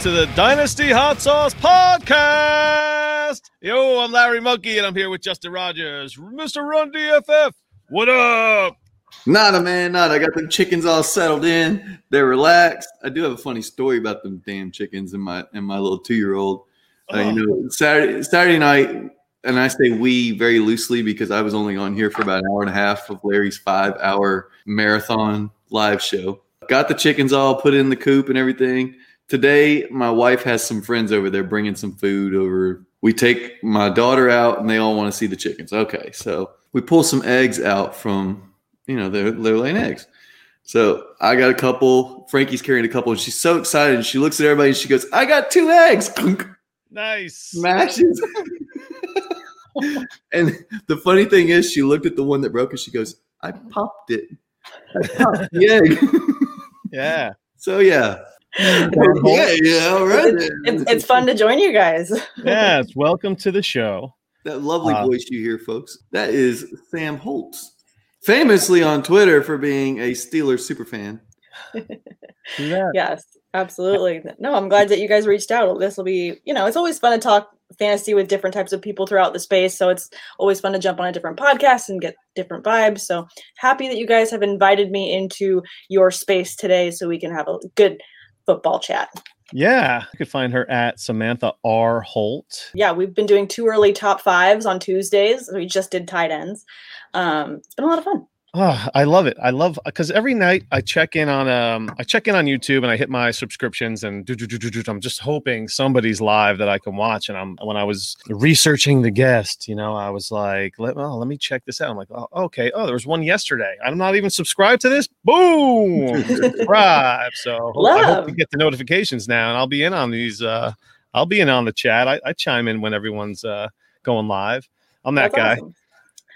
To the Dynasty Hot Sauce Podcast. Yo, I'm Larry Monkey, and I'm here with Justin Rogers, Mr. Run DFF. What up? Nada, man, nada. I got them chickens all settled in. They're relaxed. I do have a funny story about them damn chickens and my and my little two year old. Uh, you know, Saturday Saturday night, and I say we very loosely because I was only on here for about an hour and a half of Larry's five hour marathon live show. Got the chickens all put in the coop and everything. Today, my wife has some friends over there bringing some food over. We take my daughter out, and they all want to see the chickens. Okay, so we pull some eggs out from, you know, they're, they're laying eggs. So I got a couple. Frankie's carrying a couple, and she's so excited. And she looks at everybody and she goes, "I got two eggs." Nice. Smashes. and the funny thing is, she looked at the one that broke, and she goes, "I popped it. I popped the egg." Yeah. so yeah, yeah, yeah, all right. It's, it's fun to join you guys. Yes. Welcome to the show. That lovely Uh, voice you hear, folks. That is Sam Holtz, famously on Twitter for being a Steelers super fan. Yeah. Yes, absolutely. No, I'm glad that you guys reached out. This will be, you know, it's always fun to talk fantasy with different types of people throughout the space. So it's always fun to jump on a different podcast and get different vibes. So happy that you guys have invited me into your space today so we can have a good football chat. Yeah. You could find her at Samantha R. Holt. Yeah, we've been doing two early top fives on Tuesdays. We just did tight ends. Um, it's been a lot of fun. Oh, I love it. I love because every night I check in on um I check in on YouTube and I hit my subscriptions and do, do, do, do, do, I'm just hoping somebody's live that I can watch. And I'm when I was researching the guest, you know, I was like, let, oh, let me check this out. I'm like, oh, okay. Oh, there was one yesterday. I'm not even subscribed to this. Boom, subscribe. So I hope to get the notifications now, and I'll be in on these. uh I'll be in on the chat. I, I chime in when everyone's uh going live. I'm that That's guy. awesome.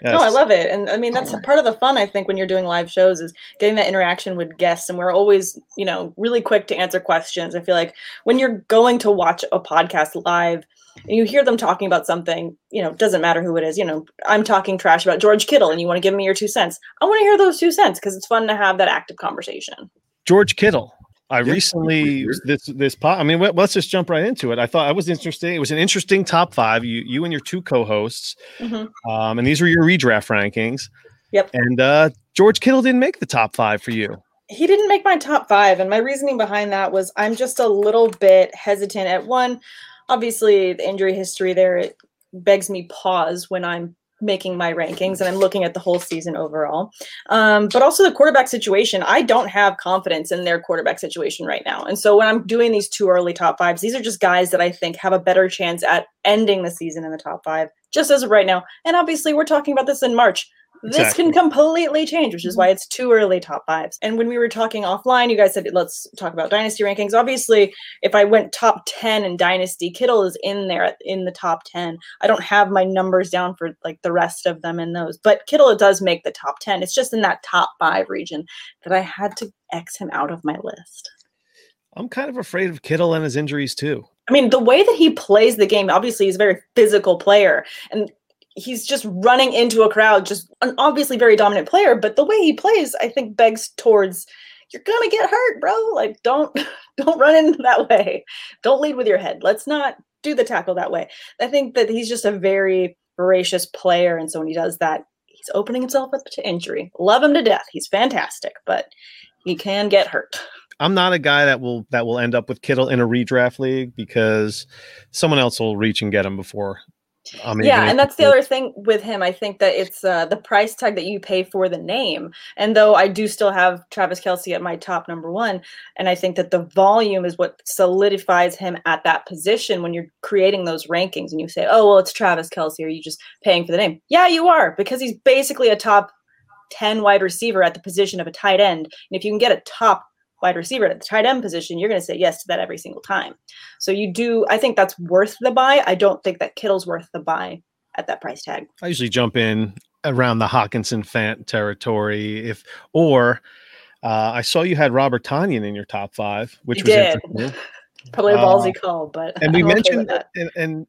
No, I love it. And I mean, that's part of the fun, I think, when you're doing live shows is getting that interaction with guests. And we're always, you know, really quick to answer questions. I feel like when you're going to watch a podcast live and you hear them talking about something, you know, doesn't matter who it is, you know, I'm talking trash about George Kittle and you want to give me your two cents. I want to hear those two cents because it's fun to have that active conversation. George Kittle. I Yeah, recently this this pot. I mean, let- let's just jump right into it. I thought I was interesting. It was an interesting top five. You you and your two co-hosts, Mhm. um, and these were your redraft rankings. Yep. And uh, George Kittle didn't make the top five for you. he didn't make my top five and my reasoning behind that was i'm just a little bit hesitant at one obviously the injury history there it begs me pause when i'm making my rankings and i'm looking at the whole season overall. Um, but also the quarterback situation i don't have confidence in their quarterback situation right now. And so when i'm doing these two early top fives these are just guys that i think have a better chance at ending the season in the top five just as of right now. And obviously we're talking about this in march this Exactly. can completely change, which is mm-hmm. why it's too early top fives. And when we were talking offline, you guys said let's talk about dynasty rankings. Obviously, if I went top 10 in dynasty, Kittle is in there in the top 10. I don't have my numbers down for like the rest of them in those, but Kittle does make the top 10. It's just in that top 5 region that I had to X him out of my list. I'm kind of afraid of Kittle and his injuries too. I mean, the way that he plays the game, obviously, he's a very physical player. And he's just running into a crowd, just an obviously very dominant player. But the way he plays, I think, begs towards you're gonna get hurt, bro. Like, don't don't run in that way. Don't lead with your head. Let's not do the tackle that way. I think that he's just a very voracious player, and so when he does that, he's opening himself up to injury. Love him to death. He's fantastic, but he can get hurt. I'm not a guy that will that will end up with Kittle in a redraft league because someone else will reach and get him before. I'm yeah and that's the other thing with him i think that it's uh, the price tag that you pay for the name and though i do still have travis Kelce at my top number one and i think that the volume is what solidifies him at that position when you're creating those rankings and you say oh well it's travis Kelce are you just paying for the name. Yeah you are because he's basically a top 10 wide receiver at the position of a tight end and if you can get a top wide receiver at the tight end position, you're going to say yes to that every single time. So you do, I think that's worth the buy. I don't think that Kittle's worth the buy at that price tag. I usually jump in around the Hockenson Fant territory, if or uh, I saw you had Robert Tonyan in your top five, which You was did. interesting. Probably a Uh, ballsy call, but And we I'm mentioned that. and, and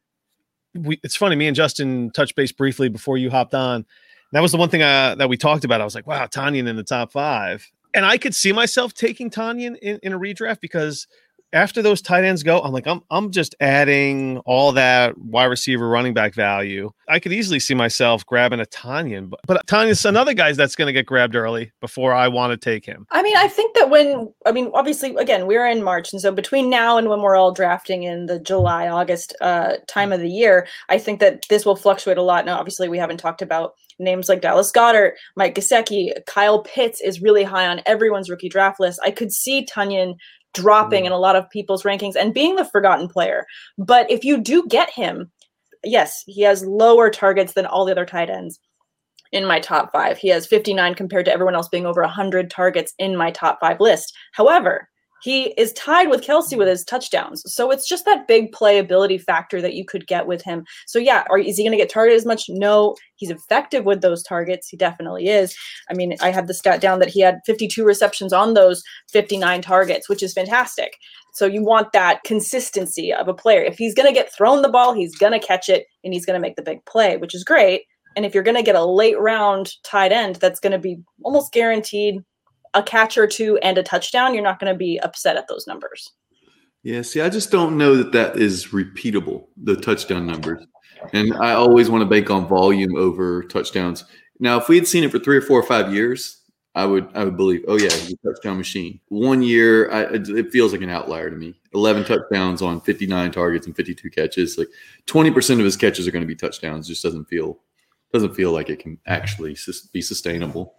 we it's funny. Me and Justin touched base briefly before you hopped on. That was the one thing uh, that we talked about. I was like, wow, Tonyan in the top five, and I could see myself taking Tonyan, in a redraft because after those tight ends go, I'm like, I'm I'm just adding all that wide receiver running back value. I could easily see myself grabbing a Tonyan, but, but Tonyan's another guy that's going to get grabbed early before I want to take him. I mean, I think that when I mean, obviously, again, we're in March, and so between now and when we're all drafting in the July August uh, time of the year, I think that this will fluctuate a lot. Now, obviously, we haven't talked about names like Dallas Goedert, Mike Gesicki, Kyle Pitts is really high on everyone's rookie draft list. I could see Tonyan dropping mm. in a lot of people's rankings and being the forgotten player. But if you do get him, yes, he has lower targets than all the other tight ends in my top five. He has 59 compared to everyone else being over 100 targets in my top five list. However, he is tied with Kelce with his touchdowns. So it's just that big playability factor that you could get with him. So yeah, are, is he going to get targeted as much? No, he's effective with those targets. He definitely is. I mean, I had the stat down that he had 52 receptions on those 59 targets, which is fantastic. So you want that consistency of a player. If he's going to get thrown the ball, he's going to catch it and he's going to make the big play, which is great. And if you're going to get a late round tight end that's going to be almost guaranteed a catch or two and a touchdown, you're not going to be upset at those numbers. Yeah, see, I just don't know that that is repeatable, the touchdown numbers. And I always want to bank on volume over touchdowns. Now, if we had seen it for three or four or five years, I would I would believe, oh yeah, he's a touchdown machine. One year, I, it feels like an outlier to me. Eleven touchdowns on fifty nine targets and fifty two catches. Like twenty percent of his catches are going to be touchdowns. Just doesn't feel doesn't feel like it can actually be sustainable.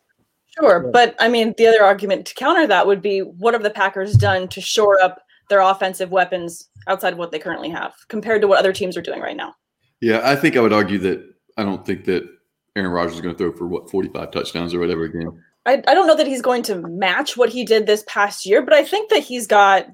Sure, but I mean, the other argument to counter that would be what have the Packers done to shore up their offensive weapons outside of what they currently have compared to what other teams are doing right now? Yeah, I think I would argue that I don't think that Aaron Rodgers is going to throw for what 45 touchdowns or whatever game. I, I don't know that he's going to match what he did this past year, but I think that he's got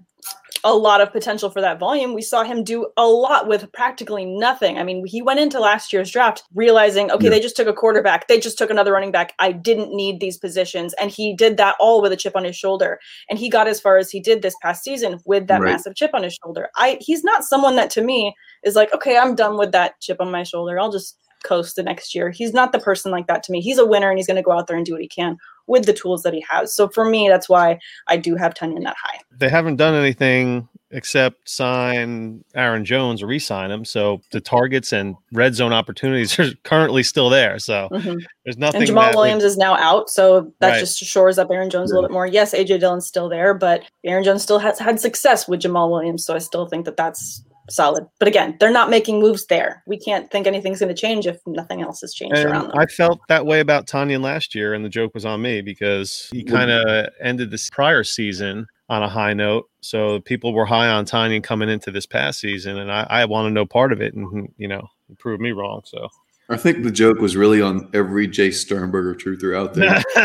a lot of potential for that volume. We saw him do a lot with practically nothing. I mean, he went into last year's draft realizing, okay, yeah. they just took a quarterback, they just took another running back. I didn't need these positions. And he did that all with a chip on his shoulder. And he got as far as he did this past season with that right. massive chip on his shoulder. I he's not someone that to me is like, okay, I'm done with that chip on my shoulder. I'll just coast the next year. He's not the person like that to me. He's a winner and he's going to go out there and do what he can with the tools that he has. So for me, that's why I do have Tonyan that high. They haven't done anything except sign Aaron Jones or re-sign him. So the targets and red zone opportunities are currently still there. So mm-hmm. there's nothing. And Jamaal Williams is now out, so that right. just shores up Aaron Jones a little bit more. Yes, AJ Dillon's still there, but Aaron Jones still has had success with Jamaal Williams. So I still think that that's solid. But again, they're not making moves there. We can't think anything's going to change if nothing else has changed and around them. I felt that way about Tonyan last year, and the joke was on me because he mm-hmm. kind of ended this prior season on a high note. So people were high on Tonyan coming into this past season, and I, I want to know part of it, and you know, prove me wrong. So I think the joke was really on every Jay Sternberger truther out there.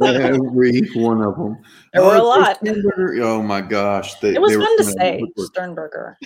every one of them. There were a oh, lot. Oh my gosh. They, it was fun to say, Sternberger.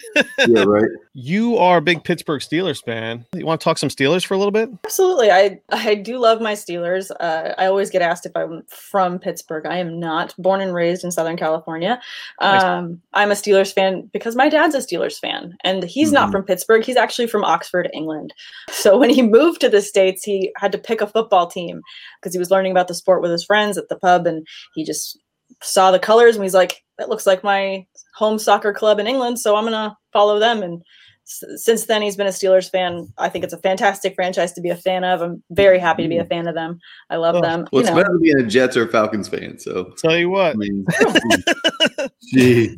yeah, right. You are a big Pittsburgh Steelers fan. You want to talk some Steelers for a little bit? Absolutely. I, I do love my Steelers. Uh, I always get asked if I'm from Pittsburgh. I am not. Born and raised in Southern California. Um, nice. I'm a Steelers fan because my dad's a Steelers fan, and he's mm-hmm. not from Pittsburgh. He's actually from Oxford, England. So when he moved to the States, he had to pick a football team because he was learning about the sport with his friends at the pub and he just saw the colors and he's like, that looks like my home soccer club in England. So I'm going to follow them. And s- since then, he's been a Steelers fan. I think it's a fantastic franchise to be a fan of. I'm very happy to be a fan of them. I love oh, them. Well, it's you know. better than being a Jets or Falcons fan. So tell you what. I mean, gee.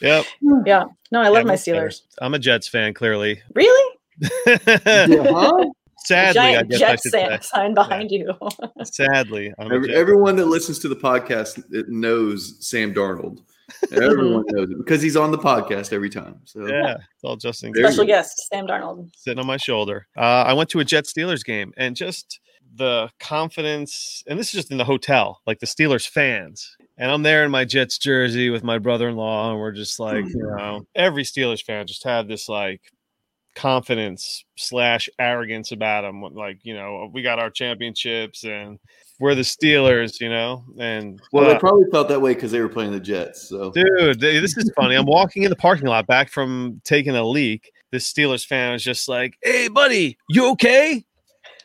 Yep. Yeah. No, I love yeah, my Steelers. I'm a Jets fan, clearly. Really? uh-huh. Sadly, I guess Jet I should say. sign behind yeah. you. Sadly, Every, everyone that listens to the podcast knows Sam Darnold. Everyone knows it because he's on the podcast every time. So yeah, it's all just special guest Sam Darnold sitting on my shoulder. Uh, I went to a Jet Steelers game and just the confidence, and this is just in the hotel, like the Steelers fans. And I'm there in my Jets jersey with my brother-in-law, and we're just like, you mm-hmm. know, every Steelers fan just had this like confidence slash arrogance about them. Like, you know, we got our championships and we're the Steelers, you know. And well, uh, they probably felt that way because they were playing the Jets. So, dude, this is funny. I'm walking in the parking lot back from taking a leak. This Steelers fan was just like, "Hey, buddy, you okay?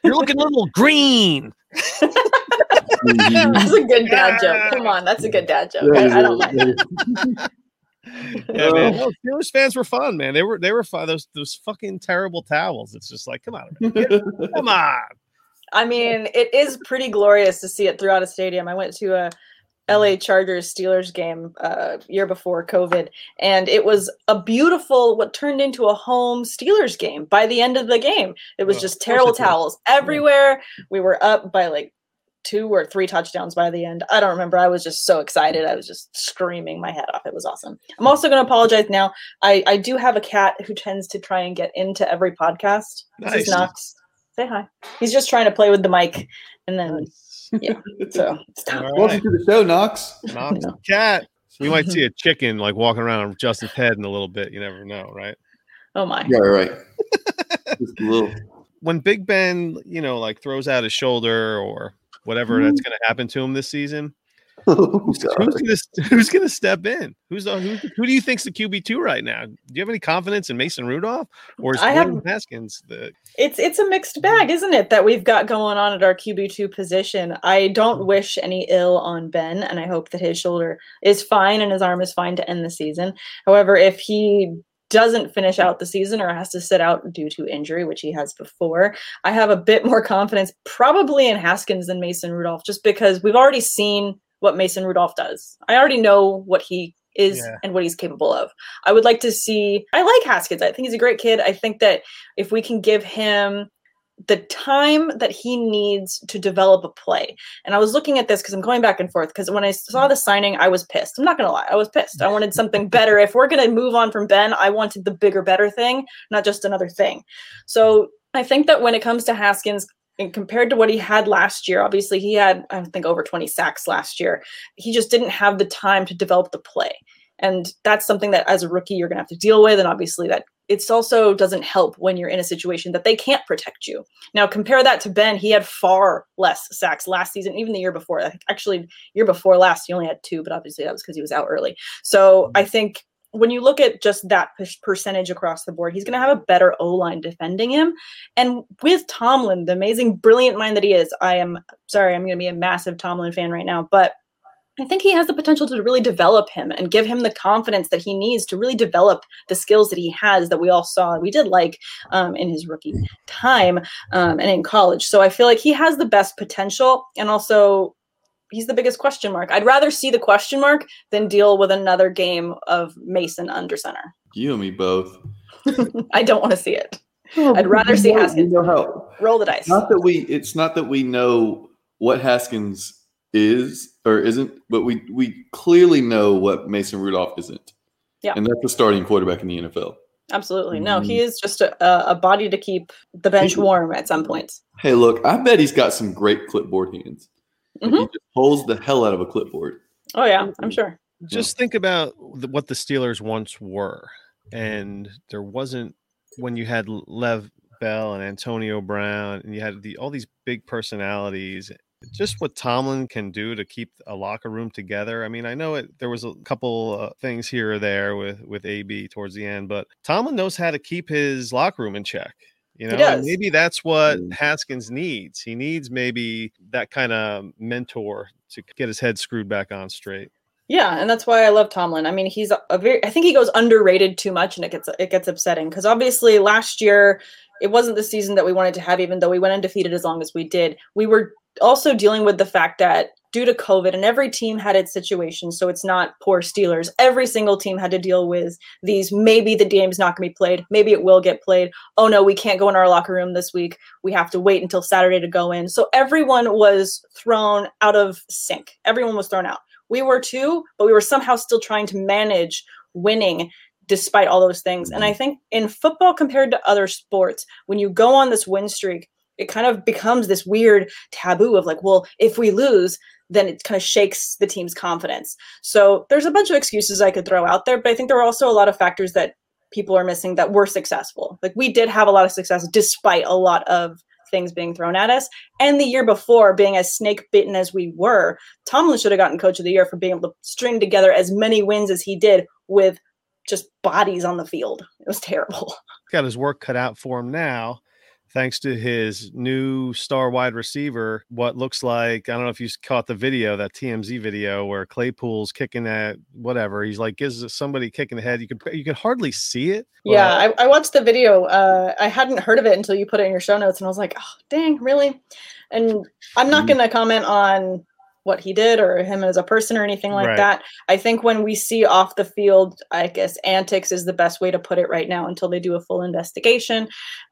You're looking a little green." that's a good dad joke. Come on, that's a good dad joke. I, I don't mind. yeah, man. No, Steelers fans were fun, man. They were they were fun. Those those fucking terrible towels. It's just like, come on, come on. I mean, it is pretty glorious to see it throughout a stadium. I went to a LA Chargers Steelers game uh, year before COVID, and it was a beautiful, what turned into a home Steelers game. By the end of the game, it was just terrible towels everywhere. We were up by like two or three touchdowns by the end. I don't remember. I was just so excited. I was just screaming my head off. It was awesome. I'm also going to apologize now. I I do have a cat who tends to try and get into every podcast. Nice. This is Knox. Say hi. He's just trying to play with the mic, and then. Yeah. So right. welcome to the show, Knox. Knox no. cat. We might see a chicken like walking around on Justin's head in a little bit. You never know, right? Oh my. Yeah, right. Just a little. When Big Ben, you know, like throws out his shoulder or whatever mm-hmm. that's going to happen to him this season, Oh, who's, gonna, who's gonna step in? Who's the, who, who do you think's the QB two right now? Do you have any confidence in Mason Rudolph or is I have, Haskins the? It's it's a mixed bag, isn't it? That we've got going on at our QB two position. I don't hmm. wish any ill on Ben, and I hope that his shoulder is fine and his arm is fine to end the season. However, if he doesn't finish out the season or has to sit out due to injury, which he has before, I have a bit more confidence probably in Haskins than Mason Rudolph, just because we've already seen what Mason Rudolph does. I already know what he is yeah. and what he's capable of. I would like to see I like Haskins. I think he's a great kid. I think that if we can give him the time that he needs to develop a play. And I was looking at this because I'm going back and forth because when I saw the signing, I was pissed. I'm not going to lie. I was pissed. I wanted something better. If we're going to move on from Ben, I wanted the bigger, better thing, not just another thing. So I think that when it comes to Haskins, and compared to what he had last year, obviously he had, I think, over 20 sacks last year. He just didn't have the time to develop the play. And that's something that as a rookie you're going to have to deal with. And obviously that it's also doesn't help when you're in a situation that they can't protect you. Now compare that to Ben. He had far less sacks last season, even the year before. Actually, year before last, he only had two, but obviously that was because he was out early. So I mm-hmm. think when you look at just that percentage across the board, he's going to have a better O line defending him. And with Tomlin, the amazing, brilliant mind that he is, I am sorry, I'm going to be a massive Tomlin fan right now, but I think he has the potential to really develop him and give him the confidence that he needs to really develop the skills that he has that we all saw we did like um, in his rookie time um, and in college. So I feel like he has the best potential and also he's the biggest question mark. I'd rather see the question mark than deal with another game of Mason under center. You and me both. I don't want to see it. Oh, I'd rather see Haskins. You know how, roll the dice. Not that we. It's not that we know what Haskins is or isn't, but we we clearly know what Mason Rudolph isn't. Yeah, and that's the starting quarterback in the NFL. Absolutely. No, he mm-hmm. is just a, a body to keep the bench warm at some points. Hey, look, I bet he's got some great clipboard hands. Mm-hmm. He just pulls the hell out of a clipboard. Oh yeah, I'm sure. Just think about the, what the Steelers once were, and there wasn't when you had Lev Bell and Antonio Brown, and you had the all these big personalities. Just what Tomlin can do to keep a locker room together. I mean, I know it. There was a couple uh, things here or there with with AB towards the end, but Tomlin knows how to keep his locker room in check. You know, maybe that's what mm. Haskins needs. He needs maybe that kind of mentor to get his head screwed back on straight. Yeah, and that's why I love Tomlin. I mean, he's a very I think he goes underrated too much and it gets it gets upsetting because obviously last year it wasn't the season that we wanted to have even though we went undefeated as long as we did. We were also dealing with the fact that due to COVID, and every team had its situation. So it's not poor Steelers. Every single team had to deal with these. Maybe the game's not going to be played. Maybe it will get played. Oh no, we can't go in our locker room this week. We have to wait until Saturday to go in. So everyone was thrown out of sync. Everyone was thrown out. We were too, but we were somehow still trying to manage winning despite all those things. And I mm-hmm. think in football compared to other sports, when you go on this win streak, it kind of becomes this weird taboo of like, well, if we lose, then it kind of shakes the team's confidence. So there's a bunch of excuses I could throw out there, but I think there are also a lot of factors that people are missing that were successful. Like we did have a lot of success despite a lot of things being thrown at us. And the year before, being as snake bitten as we were, Tomlin should have gotten coach of the year for being able to string together as many wins as he did with just bodies on the field. It was terrible. Got his work cut out for him now thanks to his new star wide receiver, what looks like I don't know if you caught the video, that TMZ video where Claypool's kicking at whatever. He's like gives somebody kicking the head. You could you could hardly see it. Yeah, I, I, watched the video. Uh, I hadn't heard of it until you put it in your show notes, and I was like, oh, dang, really? And I'm not mm-hmm. going to comment on what he did or him as a person or anything like right. that. I think when we see off the field, I guess antics is the best way to put it right now until they do a full investigation.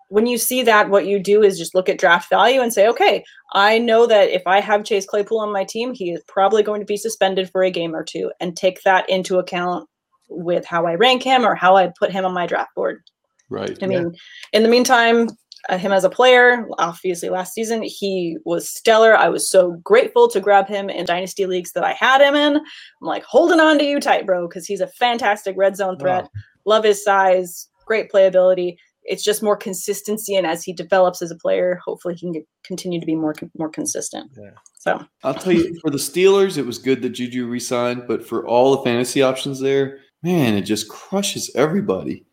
When you see that, what you do is just look at draft value and say, okay, I know that if I have Chase Claypool on my team, he is probably going to be suspended for a game or two and take that into account with how I rank him or how I put him on my draft board. Right. I mean, in the meantime, Uh, him as a player. Obviously, last season he was stellar. I was so grateful to grab him in dynasty leagues that I had him in. I'm like holding on to you tight, bro, because he's a fantastic red zone threat. Wow. Love his size, great playability. It's just more consistency, and as he develops as a player, hopefully he can get, continue to be more more consistent. Yeah. So I'll tell you, for the Steelers, it was good that Juju resigned, but for all the fantasy options there, man, it just crushes everybody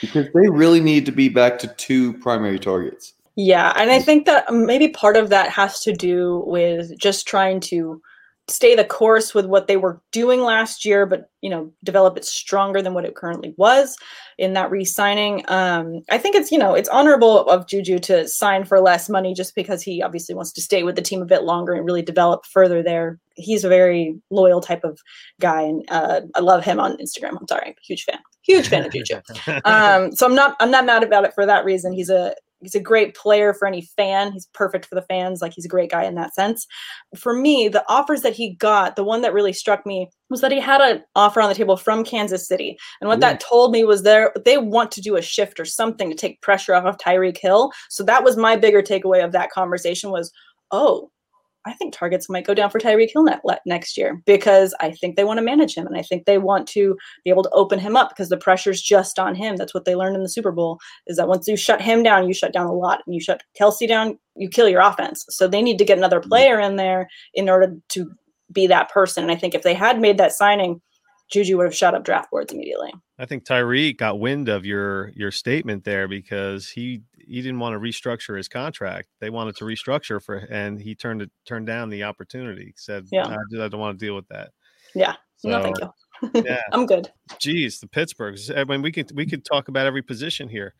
because they really need to be back to two primary targets. Yeah, and I think that maybe part of that has to do with just trying to stay the course with what they were doing last year, but you know, develop it stronger than what it currently was in that re-signing. Um, I think it's you know it's honorable of Juju to sign for less money just because he obviously wants to stay with the team a bit longer and really develop further there. He's a very loyal type of guy, and uh, I love him on Instagram. I'm sorry, huge fan huge fan of Juju. Um, so I'm not I'm not mad about it for that reason. He's a he's a great player for any fan. He's perfect for the fans. Like he's a great guy in that sense. For me, the offers that he got, the one that really struck me was that he had an offer on the table from Kansas City. And what that told me was there they want to do a shift or something to take pressure off of Tyreek Hill. So that was my bigger takeaway of that conversation was, oh, I think targets might go down for Tyreek Hill next year because I think they want to manage him and I think they want to be able to open him up because the pressure's just on him. That's what they learned in the Super Bowl is that once you shut him down, you shut down a lot. And you shut Kelce down, you kill your offense. So they need to get another mm-hmm. player in there in order to be that person. And I think if they had made that signing, Juju would have shot up draft boards immediately. I think Tyreek got wind of your your statement there because he he didn't want to restructure his contract. They wanted to restructure for, and he turned it turned down the opportunity. He said, "Yeah, I, I don't want to deal with that." Yeah, so, no, thank you. yeah, I'm good. Geez, the Pittsburghs. I mean, we could we could talk about every position here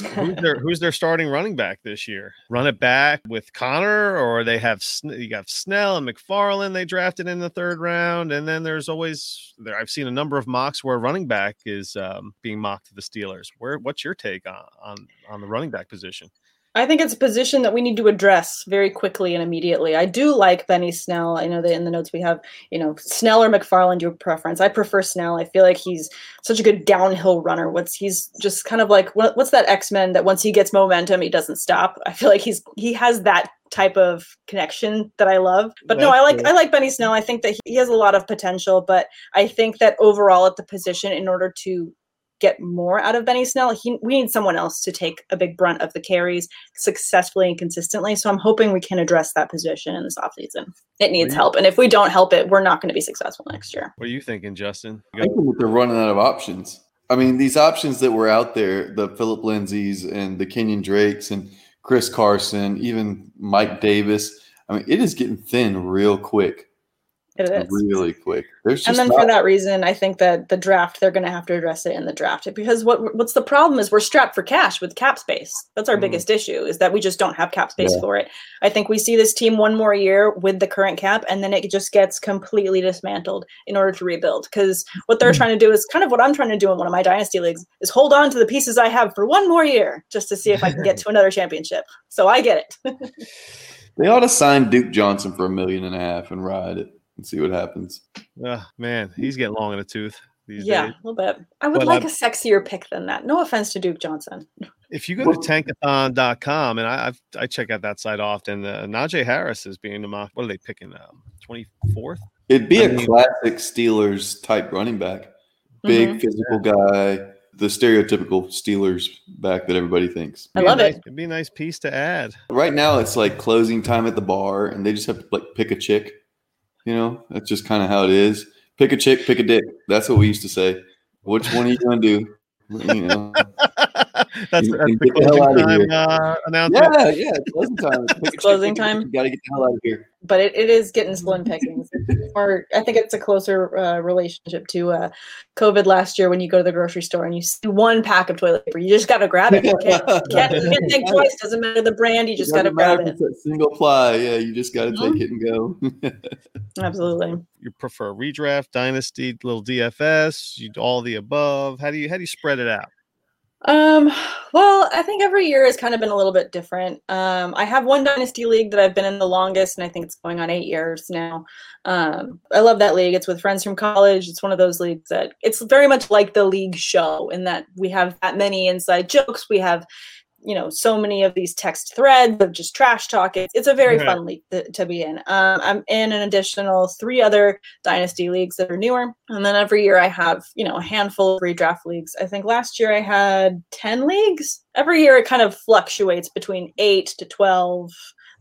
who's their who's their starting running back this year? Run it back with Conner, or they have you got Snell and McFarland they drafted in the third round, and then there's always there. I've seen a number of mocks where running back is um, being mocked to the Steelers. Where what's your take on on on the running back position? I think it's a position that we need to address very quickly and immediately. I do like Benny Snell. I know that in the notes we have, you know, Snell or McFarland, your preference. I prefer Snell. I feel like he's such a good downhill runner. What's he's just kind of like what, what's that X Men that once he gets momentum, he doesn't stop. I feel like he's he has that type of connection that I love. But no, I like I like Benny Snell. I think that he has a lot of potential, but I think that overall at the position, in order to get more out of Benny Snell, he, we need someone else to take a big brunt of the carries successfully and consistently. So I'm hoping we can address that position in this offseason. It needs help. And if we don't help it, we're not going to be successful next year. What are you thinking, Justin? I think they're running out of options. I mean, these options that were out there, the Phillip Lindsays and the Kenyon Drakes and Chris Carson, even Mike Davis. I mean, it is getting thin real quick. It is really quick. And then not- for that reason, I think that the draft they're going to have to address it in the draft because what what's the problem is we're strapped for cash with cap space. That's our mm. biggest issue is that we just don't have cap space yeah. for it. I think we see this team one more year with the current cap, and then it just gets completely dismantled in order to rebuild. Because what they're mm. trying to do is kind of what I'm trying to do in one of my dynasty leagues is hold on to the pieces I have for one more year just to see if I can get to another championship. So I get it. they ought to sign Duke Johnson for a million and a half and ride it and see what happens. Uh, man, he's getting long in the tooth. yeah, days. a little bit. I would but like I'm, a sexier pick than that. No offense to Duke Johnson. If you go to tankathon.com, and I I've, i check out that site often, uh, Najee Harris is being the mock. What are they picking? Um, 24th? It'd be I a mean, classic Steelers type running back. Big mm-hmm. physical guy, the stereotypical Steelers back that everybody thinks. I love nice, it. It'd be a nice piece to add. Right now, it's like closing time at the bar, and they just have to like pick a chick you know, that's just kind of how it is. Pick a chick, pick a dick. That's what we used to say. Which one are you to do? You know. that's, that's And the get the closing time uh, announcement. Yeah, yeah, closing time. Pick a Closing time. You gotta get the hell out of here. but it, it is getting slim pickings. or I think it's a closer uh, relationship to uh, COVID last year when you go to the grocery store and you see one pack of toilet paper. You just got to grab it. You can't, you can't, you can't think twice. Doesn't matter the brand. You just got to grab it. it's a Single ply. Yeah, you just gotta Mhm. take it and go. Absolutely. You prefer redraft, dynasty, little DFS, you all the above. How do you how do you spread it out? Um, well, I think every year has kind of been a little bit different. Um, I have one dynasty league that I've been in the longest, and I think it's going on eight years now. Um, I love that league. It's with friends from college. It's one of those leagues that it's very much like the league show in that we have that many inside jokes. We have, you know, so many of these text threads of just trash talk. It's, it's a very fun league to, to be in. Um, I'm in an additional three other dynasty leagues that are newer. And then every year I have, you know, a handful of redraft leagues. I think last year I had 10 leagues. Every year it kind of fluctuates between 8 to 12.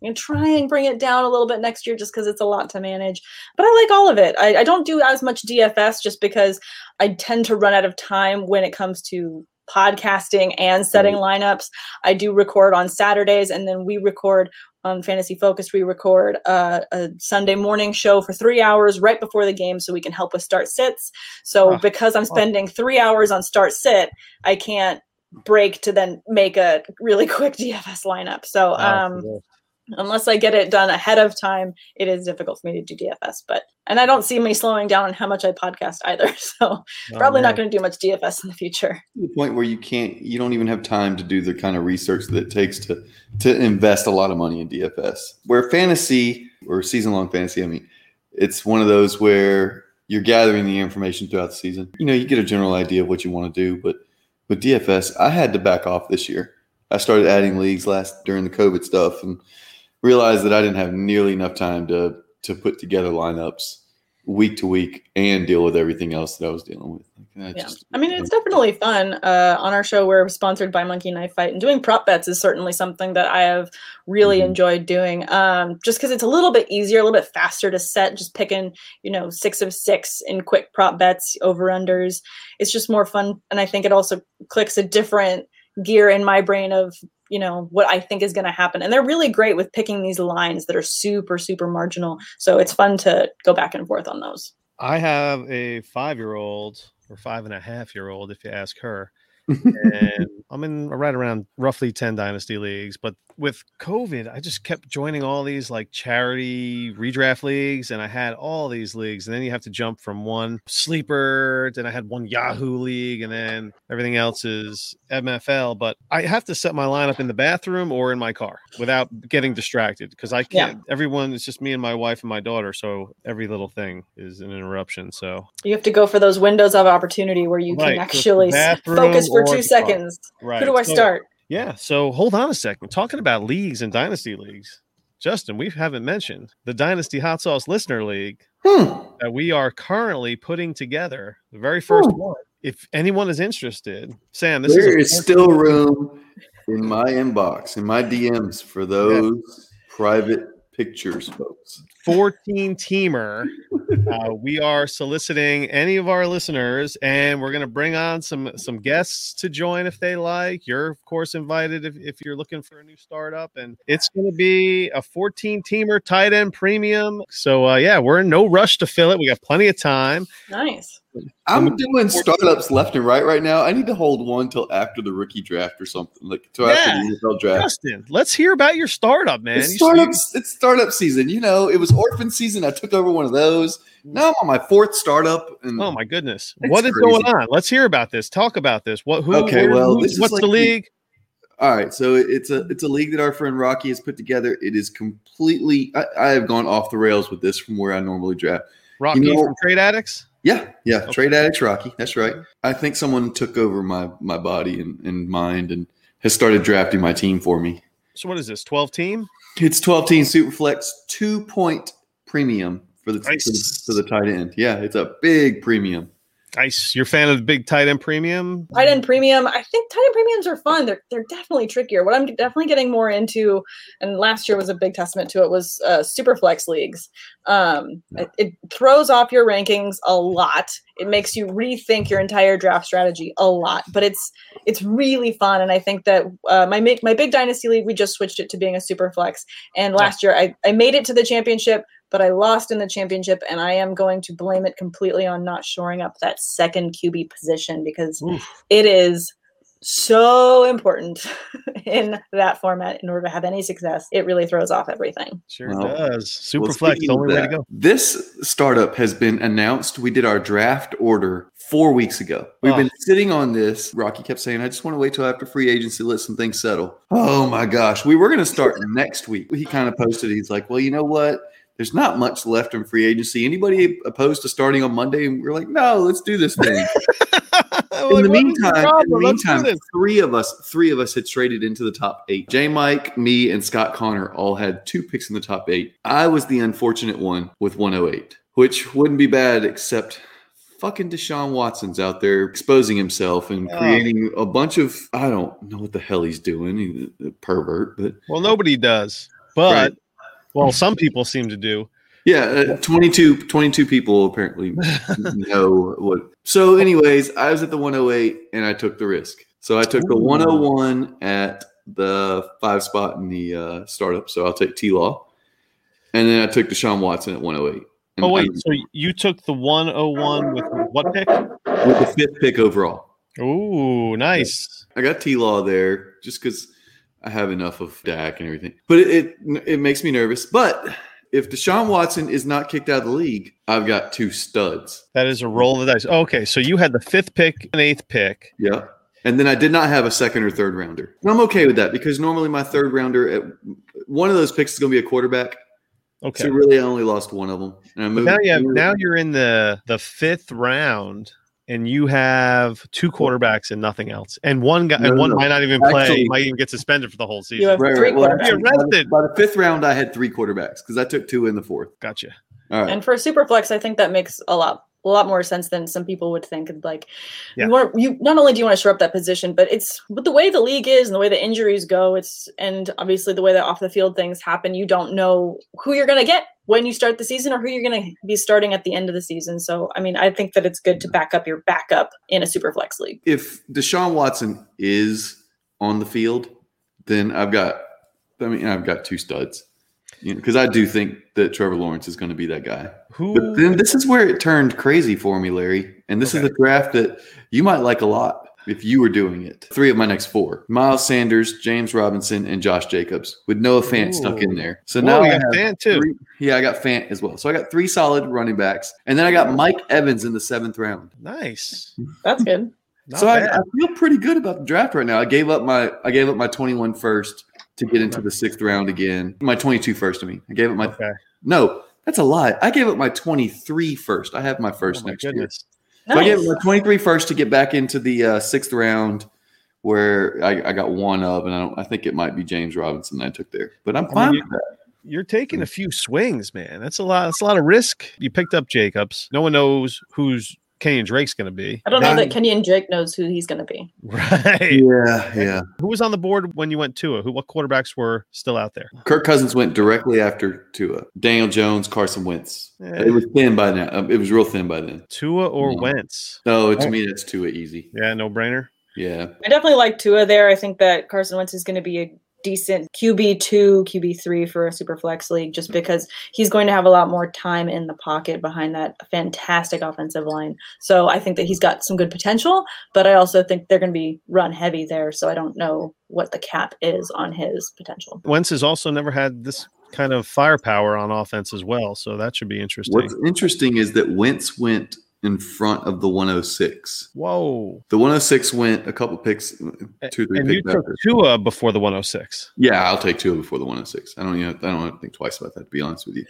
I'm going to try and bring it down a little bit next year just because it's a lot to manage. But I like all of it. I, I don't do as much DFS just because I tend to run out of time when it comes to podcasting and setting lineups. I do record on Saturdays and then we record on Fantasy Focus. We record uh, a Sunday morning show for three hours right before the game so we can help with start sits. So Ah, because I'm spending three hours on start sit, I can't break to then make a really quick DFS lineup. So um, unless I get it done ahead of time, it is difficult for me to do DFS. But and I don't see me slowing down on how much I podcast either. So Oh, probably not going to do much DFS in the future. to the point where you can't you don't even have time to do the kind of research that it takes to to invest a lot of money in DFS. Where fantasy or season long fantasy, I mean, it's one of those where you're gathering the information throughout the season. You know, you get a general idea of what you want to do, but with DFS, I had to back off this year. I started adding leagues last during the COVID stuff and realized that I didn't have nearly enough time to to put together lineups week to week and deal with everything else that I was dealing with. I Yeah. just- I mean, it's definitely fun. Uh, on our show, we're sponsored by Monkey Knife Fight, and doing prop bets is certainly something that I have really Mhm. enjoyed doing. Um, just because it's a little bit easier, a little bit faster to set, just picking, you know, six of six in quick prop bets, over unders. It's just more fun. And I think it also clicks a different gear in my brain of, you know, what I think is going to happen. And they're really great with picking these lines that are super, super marginal. So it's fun to go back and forth on those. I have a five year old or five and a half year old, if you ask her. And I'm in right around roughly 10 dynasty leagues. But with COVID, I just kept joining all these like charity redraft leagues, and I had all these leagues. And then you have to jump from one sleeper, then I had one Yahoo league, and then everything else is MFL. But I have to set my lineup in the bathroom or in my car without getting distracted because I can't. Everyone, it's just me and my wife and my daughter. So every little thing is an interruption. So, You have to go for those windows of opportunity where you Right, can so it's the actually focus for two seconds. right. Who do I So- start? Yeah. So hold on a second. Talking about leagues and dynasty leagues, Justin, we haven't mentioned the Dynasty Hot Sauce Listener League Hmm. that we are currently putting together. The very first Ooh. one. If anyone is interested, Sam, this There is, is still room in my inbox, in my DMs for those private pictures, folks. 14 teamer. Uh, we are soliciting any of our listeners, and we're going to bring on some some guests to join if they like. You're of course invited if, if you're looking for a new startup, and it's going to be a 14 teamer tight end premium. So uh, yeah, we're in no rush to fill it. We got plenty of time. Nice. I'm doing startups left and right right now. I need to hold one till after the rookie draft or something, like till after the NFL draft. Justin, let's hear about your startup, man. It's You- startups. It's startup season. You know, it was orphan season. I took over one of those. Now I'm on my fourth startup, and Oh my goodness, what is crazy. going on? Let's hear about this. Talk about this. What? Who? Okay, well, who's- this is what's like the the- league? All right, so it's a it's a league that our friend Rocky has put together. It is completely. I, I have gone off the rails with this from where I normally draft. Rocky know- from Trade Addicts. Yeah, yeah. Okay. Trade addicts Rocky. That's right. I think someone took over my my body and, and mind and has started drafting my team for me. So what is this? Twelve team? It's 12 team Superflex, two point premium for the, Nice. for the for the tight end. Yeah, it's a big premium. Nice. You're a fan of the big tight end premium? Tight end premium. I think tight end premiums are fun. They're they're definitely trickier. What I'm definitely getting more into, and last year was a big testament to it, was uh, super flex leagues. Um, it, it throws off your rankings a lot. It makes you rethink your entire draft strategy a lot. But it's it's really fun, and I think that uh, my my big dynasty league we just switched it to being a super flex. And last year I I made it to the championship but I lost in the championship, and I am going to blame it completely on not shoring up that second QB position because Oof. it is so important in that format in order to have any success. It really throws off everything. Sure Well, does. Super Well, flex, speaking the only way to go. This startup has been announced. We did our draft order four weeks ago. We've Oh. been sitting on this. Rocky kept saying, I just want to wait till after free agency, let some things settle. Oh my gosh. We were going to start next week. He kind of posted, he's like, Well, you know what? There's not much left in free agency. Anybody opposed to starting on Monday? And we're like, no, let's do this thing. in the meantime, in the meantime, three of us, three of us had traded into the top eight. J. Mike, me, and Scott Connor all had two picks in the top eight. I was the unfortunate one with 108, which wouldn't be bad except fucking Deshaun Watson's out there exposing himself and Oh. creating a bunch of I don't know what the hell he's doing. He's a pervert, but well, nobody does, but Right. Well, some people seem to do. Yeah, uh, 22, 22 people apparently know what. So, anyways, I was at the 108 and I took the risk. So I took the Ooh. 101 at the five spot in the uh, startup. So I'll take T Law. And then I took Deshaun Watson at 108. And Oh wait, I- so you took the 101 with what pick? with the fifth pick overall. Ooh, nice. I got T Law there just because I have enough of Dak and everything. But it, it it makes me nervous. But if Deshaun Watson is not kicked out of the league, I've got two studs. That is a roll of the dice. Okay, so you had the fifth pick and eighth pick. Yeah. And then I did not have a second or third rounder. And I'm okay with that because normally my third rounder at one of those picks is going to be a quarterback. Okay. So really, I only lost one of them. And I But moved. now you have now you're in the the fifth round and you have two quarterbacks and nothing else. And one guy No, and one no. might not even play, Actually- might even get suspended for the whole season. You have Right, three right. Well, quarterbacks. You're by the- By the fifth round, I had three quarterbacks because I took two in the fourth. Gotcha. All right. And for Superflex, I think that makes a lot a lot more sense than some people would think. Like Yeah. you want you not only do you want to shore up that position, but it's with the way the league is and the way the injuries go, it's and obviously the way that off the field things happen, you don't know who you're gonna get when you start the season or who you're gonna be starting at the end of the season. So I mean I think that it's good to back up your backup in a super flex league. if Deshaun Watson is on the field, then I've got, I mean, I've got two studs. You know, because I do think that Trevor Lawrence is going to be that guy. Who But then this is where it turned crazy for me, Larry. And this Okay. is the draft that you might like a lot if you were doing it. Three of my next four: Miles Sanders, James Robinson, and Josh Jacobs, with Noah Fant stuck in there. So Whoa, now you I got have Fant, too. three- yeah, I got Fant as well. So I got three solid running backs, and then I got Mike Evans in the seventh round. nice. That's good. Not so I. I feel pretty good about the draft right now. I gave up my I gave up my 21 first to get into the sixth round again. My 22 first, I mean. I gave up my okay. no, that's a lie. I gave up my 23 first. I have my oh first Oh my next year. Goodness. So I gave Nice. up my 23 first to get back into the uh, sixth round where I, I got one of, and I don't I think it might be James Robinson I took there. But I'm I mean, fine with that. You're taking a few swings, man. That's a lot. That's a lot of risk. You picked up Jacobs. No one knows who's Kenyon Drake's going to be. I don't know Now- that Kenyon Drake knows who he's gonna be. Right. Yeah, yeah. Who was on the board when you went to it? Who? What quarterbacks were still out there? Kirk Cousins went directly after Tua. Daniel Jones, Carson Wentz. Yeah. It was thin by now. Um, It was real thin by then. Tua or No. Wentz? No, to me that's Tua easy. Yeah, no brainer. Yeah. I definitely like Tua there. I think that Carson Wentz is going to be a decent QB two, QB three for a super flex league, just because he's going to have a lot more time in the pocket behind that fantastic offensive line. So I think that he's got some good potential, but I also think they're going to be run heavy there. So I don't know what the cap is on his potential. Wentz has also never had this kind of firepower on offense as well, so that should be interesting. What's interesting is that Wentz went in front of the 106. Whoa! The 106 went a couple picks, two, three and you took. Tua before the 106, Yeah, I'll take Tua before the 106. I don't even I don't have to think twice about that to be honest with you.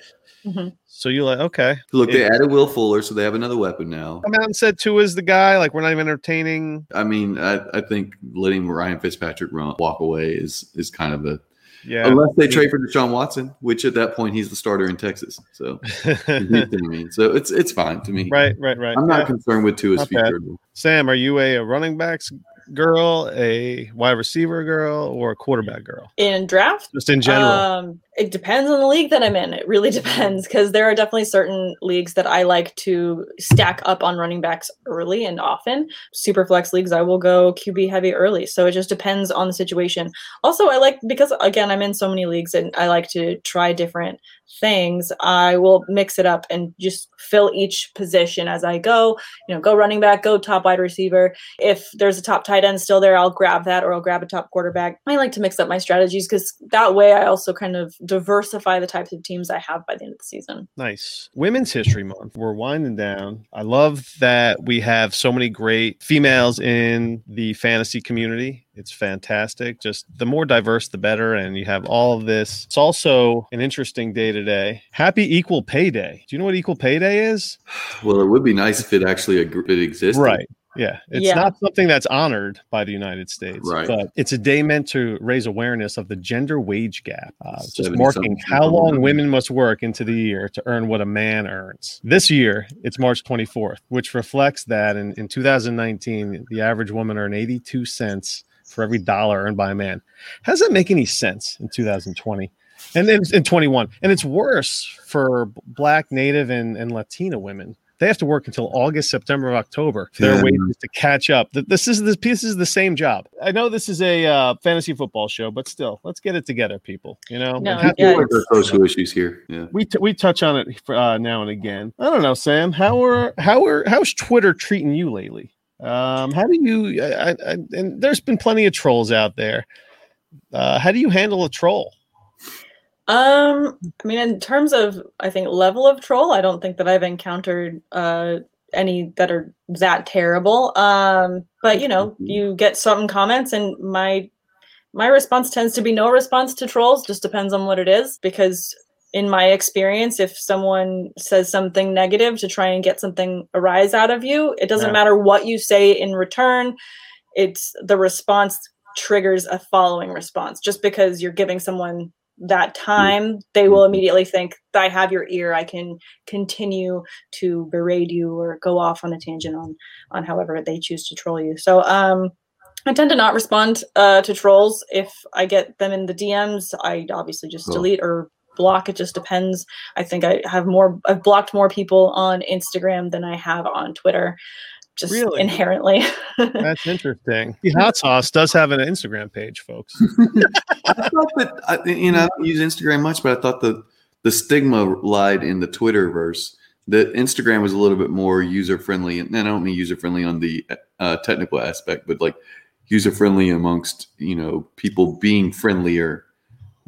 Mm-hmm. so you're like, okay. Look, they Yeah. added Will Fuller, so they have another weapon now. Come out and said two is the guy. Like we're not even entertaining. I mean, I, I think letting Ryan Fitzpatrick run walk away is is kind of a Yeah. Unless they trade for Deshaun Watson, which at that point he's the starter in Texas. So, you know what I mean? so it's it's fine to me. right, right, right. I'm not Yeah. concerned with Tua's Not bad. Sam, are you a, a running backs girl, a wide receiver girl, or a quarterback girl? In draft, Just in general. Um, it depends on the league that I'm in. It really depends because there are definitely certain leagues that I like to stack up on running backs early and often. Super flex leagues, I will go QB heavy early. So it just depends on the situation. Also, I like because again, I'm in so many leagues and I like to try different things. I will mix it up and just fill each position as I go. You know, go running back, go top wide receiver. If there's a top tight end still there, I'll grab that or I'll grab a top quarterback. I like to mix up my strategies because that way I also kind of diversify the types of teams I have by the end of the season. Nice. Women's History Month. We're winding down. I love that we have so many great females in the fantasy community. It's fantastic. Just the more diverse, the better. And you have all of this. It's also an interesting day today. Happy Equal Pay Day. Do you know what Equal Pay Day is? Well, it would be nice if it actually ag- it existed. Right. Yeah. It's Yeah. not something that's honored by the United States, Right. but it's a day meant to raise awareness of the gender wage gap, uh, just 70 marking how long women must work into the year to earn what a man earns. This year, it's March 24th, which reflects that in, in 2019, the average woman earned 82 cents for every dollar earned by a man. How does that make any sense in 2020? And then in 21, and it's worse for Black, Native, and, and Latina women. They have to work until August, September, October for their Yeah. wages to catch up. This is this piece is the same job. I know this is a uh, fantasy football show, but still, let's get it together, people. You know, No, And have- Yeah, like there's social issues here. Yeah. we t- we touch on it for, uh, now and again. I don't know, Sam. How are how are how's Twitter treating you lately? Um, how do you? I, I, and there's been plenty of trolls out there. Uh, how do you handle a troll? Um, I mean, in terms of I think level of troll, I don't think that I've encountered uh any that are that terrible. Um, but you know, you get some comments, and my my response tends to be no response to trolls. Just depends on what it is, because in my experience, if someone says something negative to try and get something a rise out of you, it doesn't Yeah. matter what you say in return. It's the response triggers a following response. Just because you're giving someone that time, they will immediately think, I have your ear. I can continue to berate you or go off on a tangent on on however they choose to troll you. So um I tend to not respond uh, to trolls if I get them in the DMs. I obviously just Oh. delete or block. It just depends. I think I have more. I've blocked more people on Instagram than I have on Twitter, just Really? inherently. That's interesting. The hot sauce does have an Instagram page, folks. I thought that I, you know I don't use Instagram much, but I thought the the stigma lied in the Twitter verse. That Instagram was a little bit more user friendly, and I don't mean user friendly on the uh, technical aspect, but like user friendly amongst you know people being friendlier.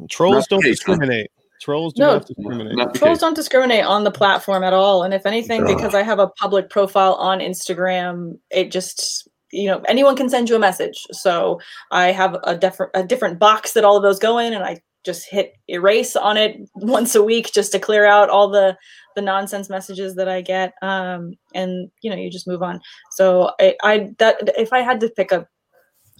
Trolls Not don't discriminate. Trolls do No. not discriminate. Not Trolls don't discriminate on the platform at all. And if anything, Ugh. because I have a public profile on Instagram, it just you know anyone can send you a message. So I have a different a different box that all of those go in, and I just hit erase on it once a week just to clear out all the the nonsense messages that I get. Um, and you know you just move on. So I, I that if I had to pick a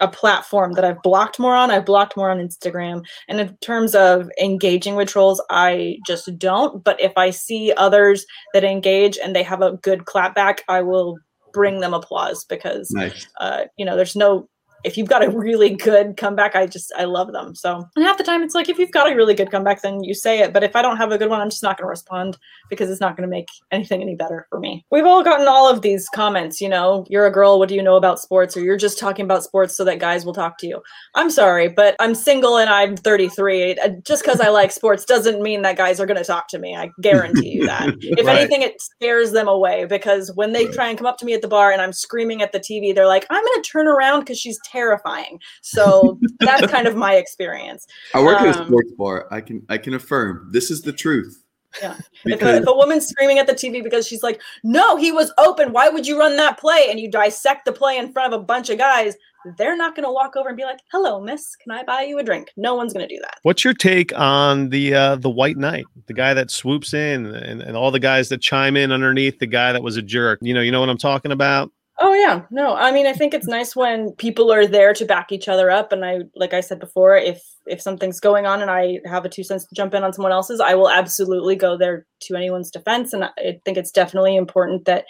a platform that I've blocked more on, I've blocked more on Instagram. And in terms of engaging with trolls, I just don't. But if I see others that engage and they have a good clapback, I will bring them applause because Nice. uh, you know, there's no if you've got a really good comeback, I just I love them. So and half the time it's like if you've got a really good comeback, then you say it. But if I don't have a good one, I'm just not gonna respond because it's not gonna make anything any better for me. We've all gotten all of these comments, you know, you're a girl, what do you know about sports? Or you're just talking about sports so that guys will talk to you. I'm sorry, but I'm single and I'm 33. Uh, Just because I like sports doesn't mean that guys are gonna talk to me. I guarantee you that. If Right. anything, it scares them away because when they Right. try and come up to me at the bar and I'm screaming at the TV, they're like, I'm going to turn around because she's terrifying. So that's kind of my experience. I work at a Um, sports bar. I can I can affirm this is the truth. Yeah. If a, Because if a woman's screaming at the TV because she's like, no, he was open. Why would you run that play? And you dissect the play in front of a bunch of guys, they're not going to walk over and be like, hello, miss, can I buy you a drink? No one's going to do that. What's your take on the uh, the White Knight, the guy that swoops in, and, and all the guys that chime in underneath the guy that was a jerk? You know, you know what I'm talking about. Oh yeah, no. I mean, I think it's nice when people are there to back each other up. And I, like I said before, if if something's going on and I have a two cents to jump in on someone else's, I will absolutely go there to anyone's defense. And I think it's definitely important that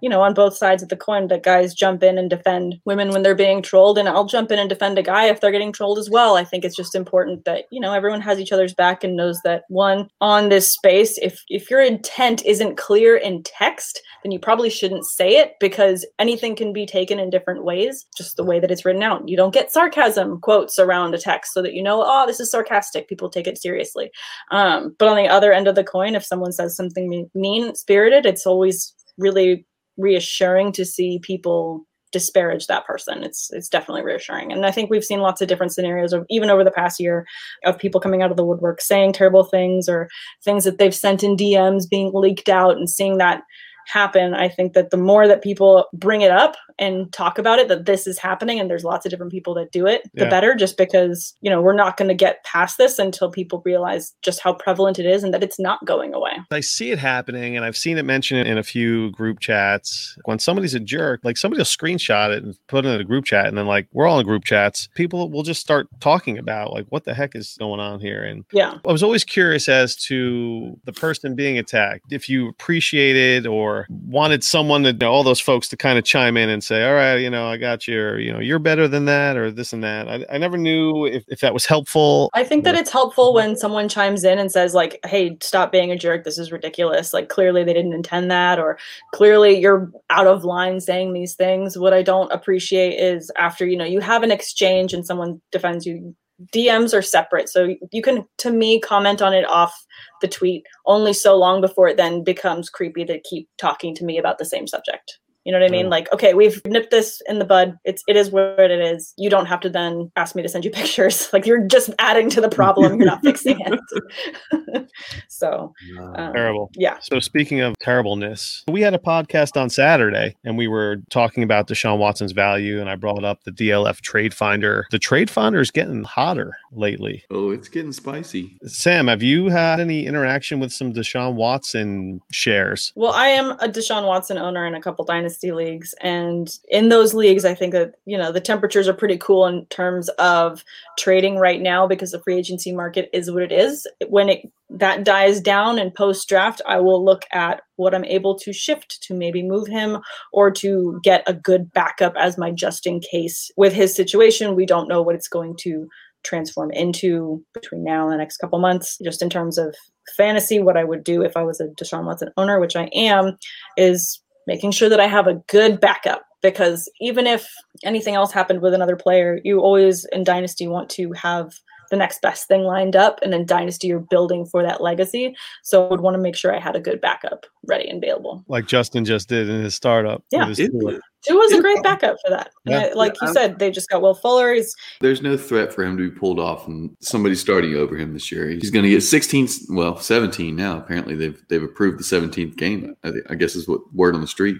you know, on both sides of the coin that guys jump in and defend women when they're being trolled. And I'll jump in and defend a guy if they're getting trolled as well. I think it's just important that, you know, everyone has each other's back and knows that one on this space, if if your intent isn't clear in text, then you probably shouldn't say it because anything can be taken in different ways, just the way that it's written out. You don't get sarcasm quotes around a text so that you know, oh, this is sarcastic. People take it seriously. Um, but on the other end of the coin, if someone says something mean spirited, it's always really reassuring to see people disparage that person. It's it's definitely reassuring. And i think we've seen lots of different scenarios of even over the past year of people coming out of the woodwork saying terrible things or things that they've sent in dms being leaked out and seeing that happen. I think that the more that people bring it up and talk about it that this is happening and there's lots of different people that do it the better just because you know we're not going to get past this until people realize just how prevalent it is and that it's not going away I see it happening, and I've seen it mentioned in a few group chats. When somebody's a jerk, like somebody will screenshot it and put it in a group chat, and then like we're all in group chats. People will just start talking about like what the heck is going on here. And yeah I was always curious as to the person being attacked. If you appreciated or wanted someone to all those folks to kind of chime in and say, "All right, you know, I got you," or you know, you're better than that, or this and that. I, I never knew if, if that was helpful. I think that it's helpful mhm. when someone chimes in and says like, "Hey, stop being a jerk. This is ridiculous. Like clearly they didn't intend that or clearly you're out of line saying these things." What I don't appreciate is after, you know, you have an exchange and someone defends you, DMs are separate. So you can to me comment on it off the tweet only so long before it then becomes creepy to keep talking to me about the same subject. You know what I mean? Mm. Like, okay, we've nipped this in the bud. It's it is what it is. You don't have to then ask me to send you pictures. Like you're just adding to the problem. You're not fixing it. so um, Terrible. Yeah. So speaking of terribleness, we had a podcast on Saturday and we were talking about Deshaun Watson's value and I brought up the DLF trade finder. The trade finder is getting hotter lately. Oh, it's getting spicy. Sam, have you had any interaction with some Deshaun Watson shares? Well, I am a Deshaun Watson owner in a couple dynasty leagues, and in those leagues, I think that you know the temperatures are pretty cool in terms of trading right now because the free agency market is what it is. When it that dies down and post draft, I will look at what I'm able to shift to maybe move him or to get a good backup as my just in case. With his situation, we don't know what it's going to transform into between now and the next couple months. Just in terms of fantasy, what I would do if I was a Deshaun Watson owner, which I am, is making sure that I have a good backup. Because even if anything else happened with another player, you always in Dynasty want to have the next best thing lined up. And in Dynasty, you're building for that legacy. So I would want to make sure I had a good backup ready and available. Like Justin just did in his startup. Yeah. his It- tour. Tua's a great backup for that. And Yeah. I- like you Yeah. said, they just got Will Fuller. He's There's no threat for him to be pulled off and somebody starting over him this year. He's going to get 16, well, 17 now. Apparently, they've they've approved the 17th game. I, I guess is what word on the street.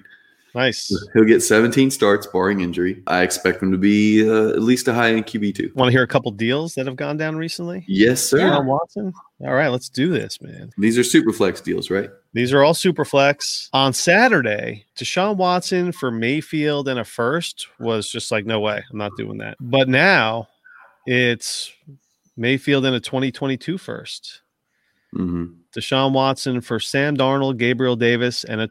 Nice. He'll get 17 starts, barring injury. I expect him to be uh, at least a high end QB two. Want to hear a couple deals that have gone down recently? Yes, sir. Yeah. Deshaun Watson? All right, let's do this, man. These are super flex deals, right? These are all super flex. On Saturday, Deshaun Watson for Mayfield and a first was just like, no way, I'm not doing that. But now it's Mayfield and a 2022 first. Mm-hmm. Deshaun Watson for Sam Darnold, Gabriel Davis, and a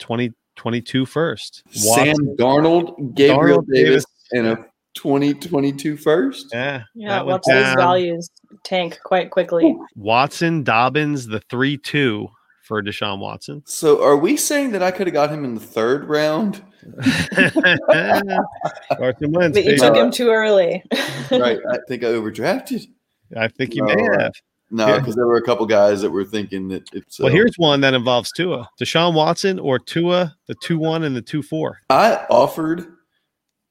2022 first. Sam Darnold, Gabriel Darnold, Davis, Davis. and a 2022 first. Yeah. yeah, that went watch those down. values tank quite quickly. Watson, Dobbins, the 3 2 for Deshaun Watson. So, are we saying that I could have got him in the third round? Carson Wentz. But you took him too early. right. I think I overdrafted. I think you No, may uh, have. No, Yeah. because there were a couple guys that were thinking that it's. Well, uh, here's one that involves Tua. Deshaun Watson or Tua, the 2 1 and the 2 4. I offered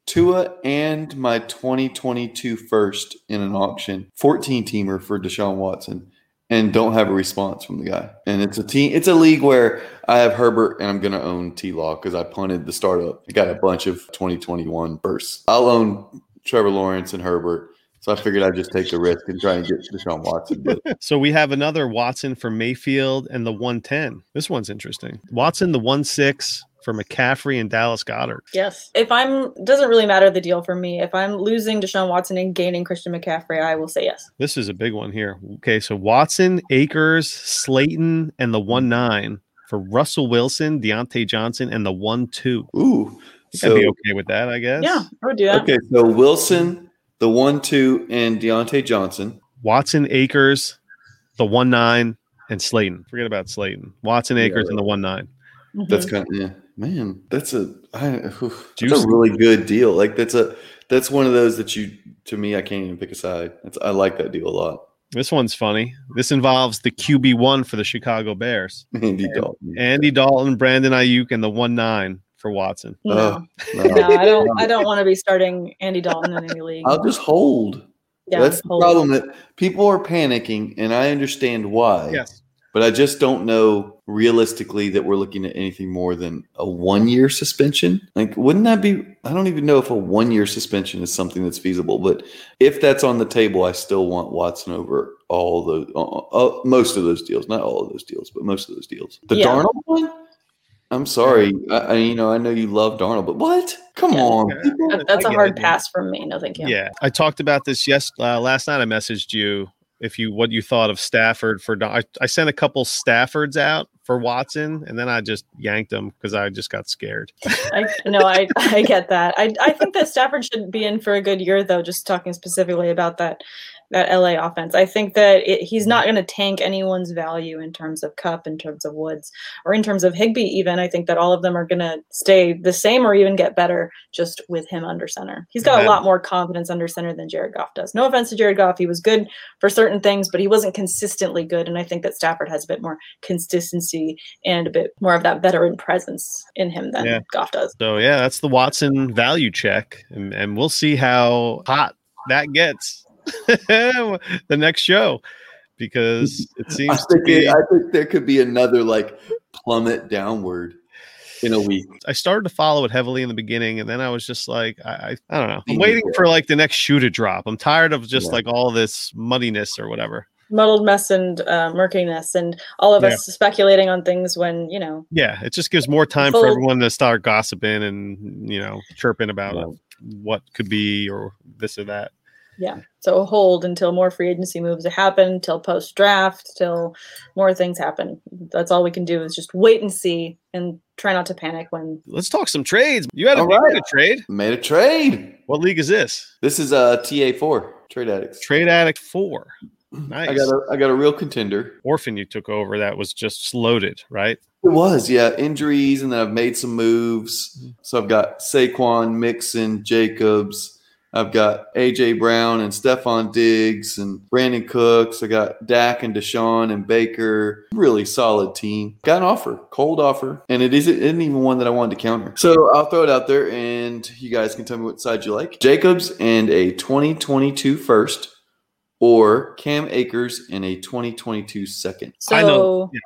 Tua and my 2022 first in an auction, 14 teamer for Deshaun Watson, and don't have a response from the guy. And it's a team, it's a league where I have Herbert and I'm going to own T Law because I punted the startup. I got a bunch of 2021 bursts. I'll own Trevor Lawrence and Herbert. So I figured I'd just take the risk and try and get Deshaun Watson. But So we have another Watson for Mayfield and the 110. This one's interesting. Watson, the 1 6 for McCaffrey and Dallas Goedert. Yes. If I'm doesn't really matter the deal for me. If I'm losing Deshaun Watson and gaining Christian McCaffrey, I will say yes. This is a big one here. Okay, so Watson, Akers, Slayton, and the one nine for Russell Wilson, Diontae Johnson, and the one two. Ooh. I'd So, be okay with that, I guess. Yeah, I would do that. okay, so Wilson, the one, two, and Diontae Johnson. Watson, Akers, the one nine, and Slayton. Forget about Slayton. Watson, Yeah. Akers, and the one nine. Mhm. That's kind of yeah, man. That's a I, oof, that's a really good deal. Like that's a that's one of those that you to me I can't even pick a side. That's, I like that deal a lot. This one's funny. This involves the QB one for the Chicago Bears. Andy Dalton. Andy Dalton, Brandon Aiyuk, and the one nine for Watson. no. Oh, no. no, I don't I don't want to be starting Andy Dalton in any league. I'll just hold. Yeah, That's the problem that people are panicking, and I understand why. Yes. But I just don't know realistically that we're looking at anything more than a one year suspension. Like, wouldn't that be? I don't even know if a one year suspension is something that's feasible. But if that's on the table, I still want Watson over all the uh, uh, most of those deals. Not all of those deals, but most of those deals. The Yeah. Darnold one. I'm sorry. I, I you know I know you love Darnold, but what? Come Yeah. on, Yeah. that's I a get hard it, pass from me. No, thank you. Yeah, I talked about this yes uh, last night. I messaged you if you what you thought of Stafford for. I, I sent a couple Staffords out for Watson, and then I just yanked them because I just got scared. I no, I I get that. I I think that Stafford should be in for a good year though. Just talking specifically about that that LA offense, I think that it, he's not going to tank anyone's value in terms of Kupp, in terms of Woods, or in terms of Higbee. Even I think that all of them are going to stay the same or even get better just with him under center. He's got Yeah. a lot more confidence under center than Jared Goff does. No offense to Jared Goff, he was good for certain things, but he wasn't consistently good. And I think that Stafford has a bit more consistency and a bit more of that veteran presence in him than Yeah. Goff does. So yeah, that's the Watson value check, and, and we'll see how hot that gets the next show because it I seems to think, be. it, I think there could be another like plummet downward in a week. I started to follow it heavily in the beginning, and then I was just like, I, I, I don't know. I'm waiting for like the next shoe to drop. I'm tired of just Yeah. like all this muddiness or whatever. muddled mess and uh, murkiness and all of Yeah. us speculating on things when you know Yeah, it just gives more time for everyone to start gossiping and you know chirping about Yeah. what could be or this or that. Yeah so hold until more free agency moves happen till post draft till more things happen that's all we can do is just wait and see and try not to panic when Let's talk some trades. You had a, All you had right. a trade. Made a trade. What league is this? This is uh, a TA four trade addicts. Trade Addict Four. Nice. I got a I got a real contender. Orphan you took over that was just loaded, right? It was yeah injuries, and then I've made some moves. So I've got Saquon, Mixon, Jacobs. I've got AJ Brown and Stefon Diggs and Brandin Cooks. I got Dak and Deshaun and Baker. Really solid team. Got an offer, cold offer, and it isn't, isn't even one that I wanted to counter. So I'll throw it out there, and you guys can tell me what side you like. Jacobs and a 2022 first, or Cam Akers and a 2022 second. so I know- yeah.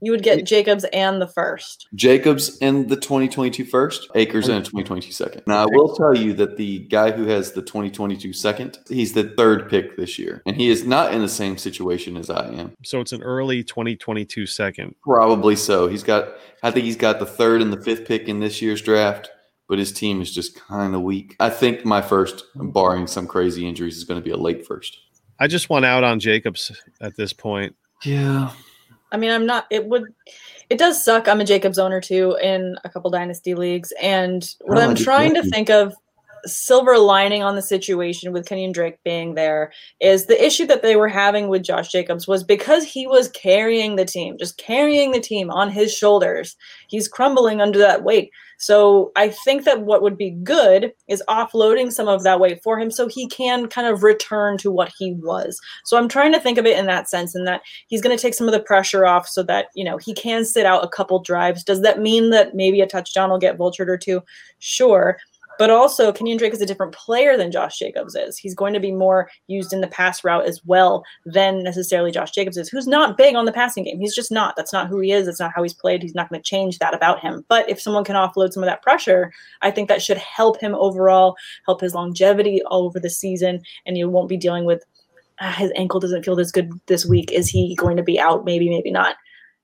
You would get jacobs and the first Jacobs and the 2022 first, Akers and a 2022 second. Now, I will tell you that the guy who has the 2022 second, he's the third pick this year, and he is not in the same situation as I am. So it's an early 2022 second. Probably so. He's got, I think he's got the third and the fifth pick in this year's draft, but his team is just kind of weak. I think my first, barring some crazy injuries, is going to be a late first. I just want out on Jacobs at this point. Yeah. I mean, I'm not. It would. It does suck. I'm a Jacobs owner too in a couple dynasty leagues, and what Oh, I'm trying to think of silver lining on the situation with Kenyan Drake being there is the issue that they were having with Josh Jacobs was because he was carrying the team, just carrying the team on his shoulders. He's crumbling under that weight. So I think that what would be good is offloading some of that weight for him so he can kind of return to what he was. So I'm trying to think of it in that sense, in that he's going to take some of the pressure off so that, you know, he can sit out a couple drives. Does that mean that maybe a touchdown will get vultured or two? Sure. But also, Kenyan Drake is a different player than Josh Jacobs is. He's going to be more used in the pass route as well than necessarily Josh Jacobs is, who's not big on the passing game. He's just not. That's not who he is. That's not how he's played. He's not going to change that about him. But if someone can offload some of that pressure, I think that should help him overall, help his longevity all over the season, and you won't be dealing with ah, his ankle doesn't feel this good this week. Is he going to be out? Maybe, maybe not.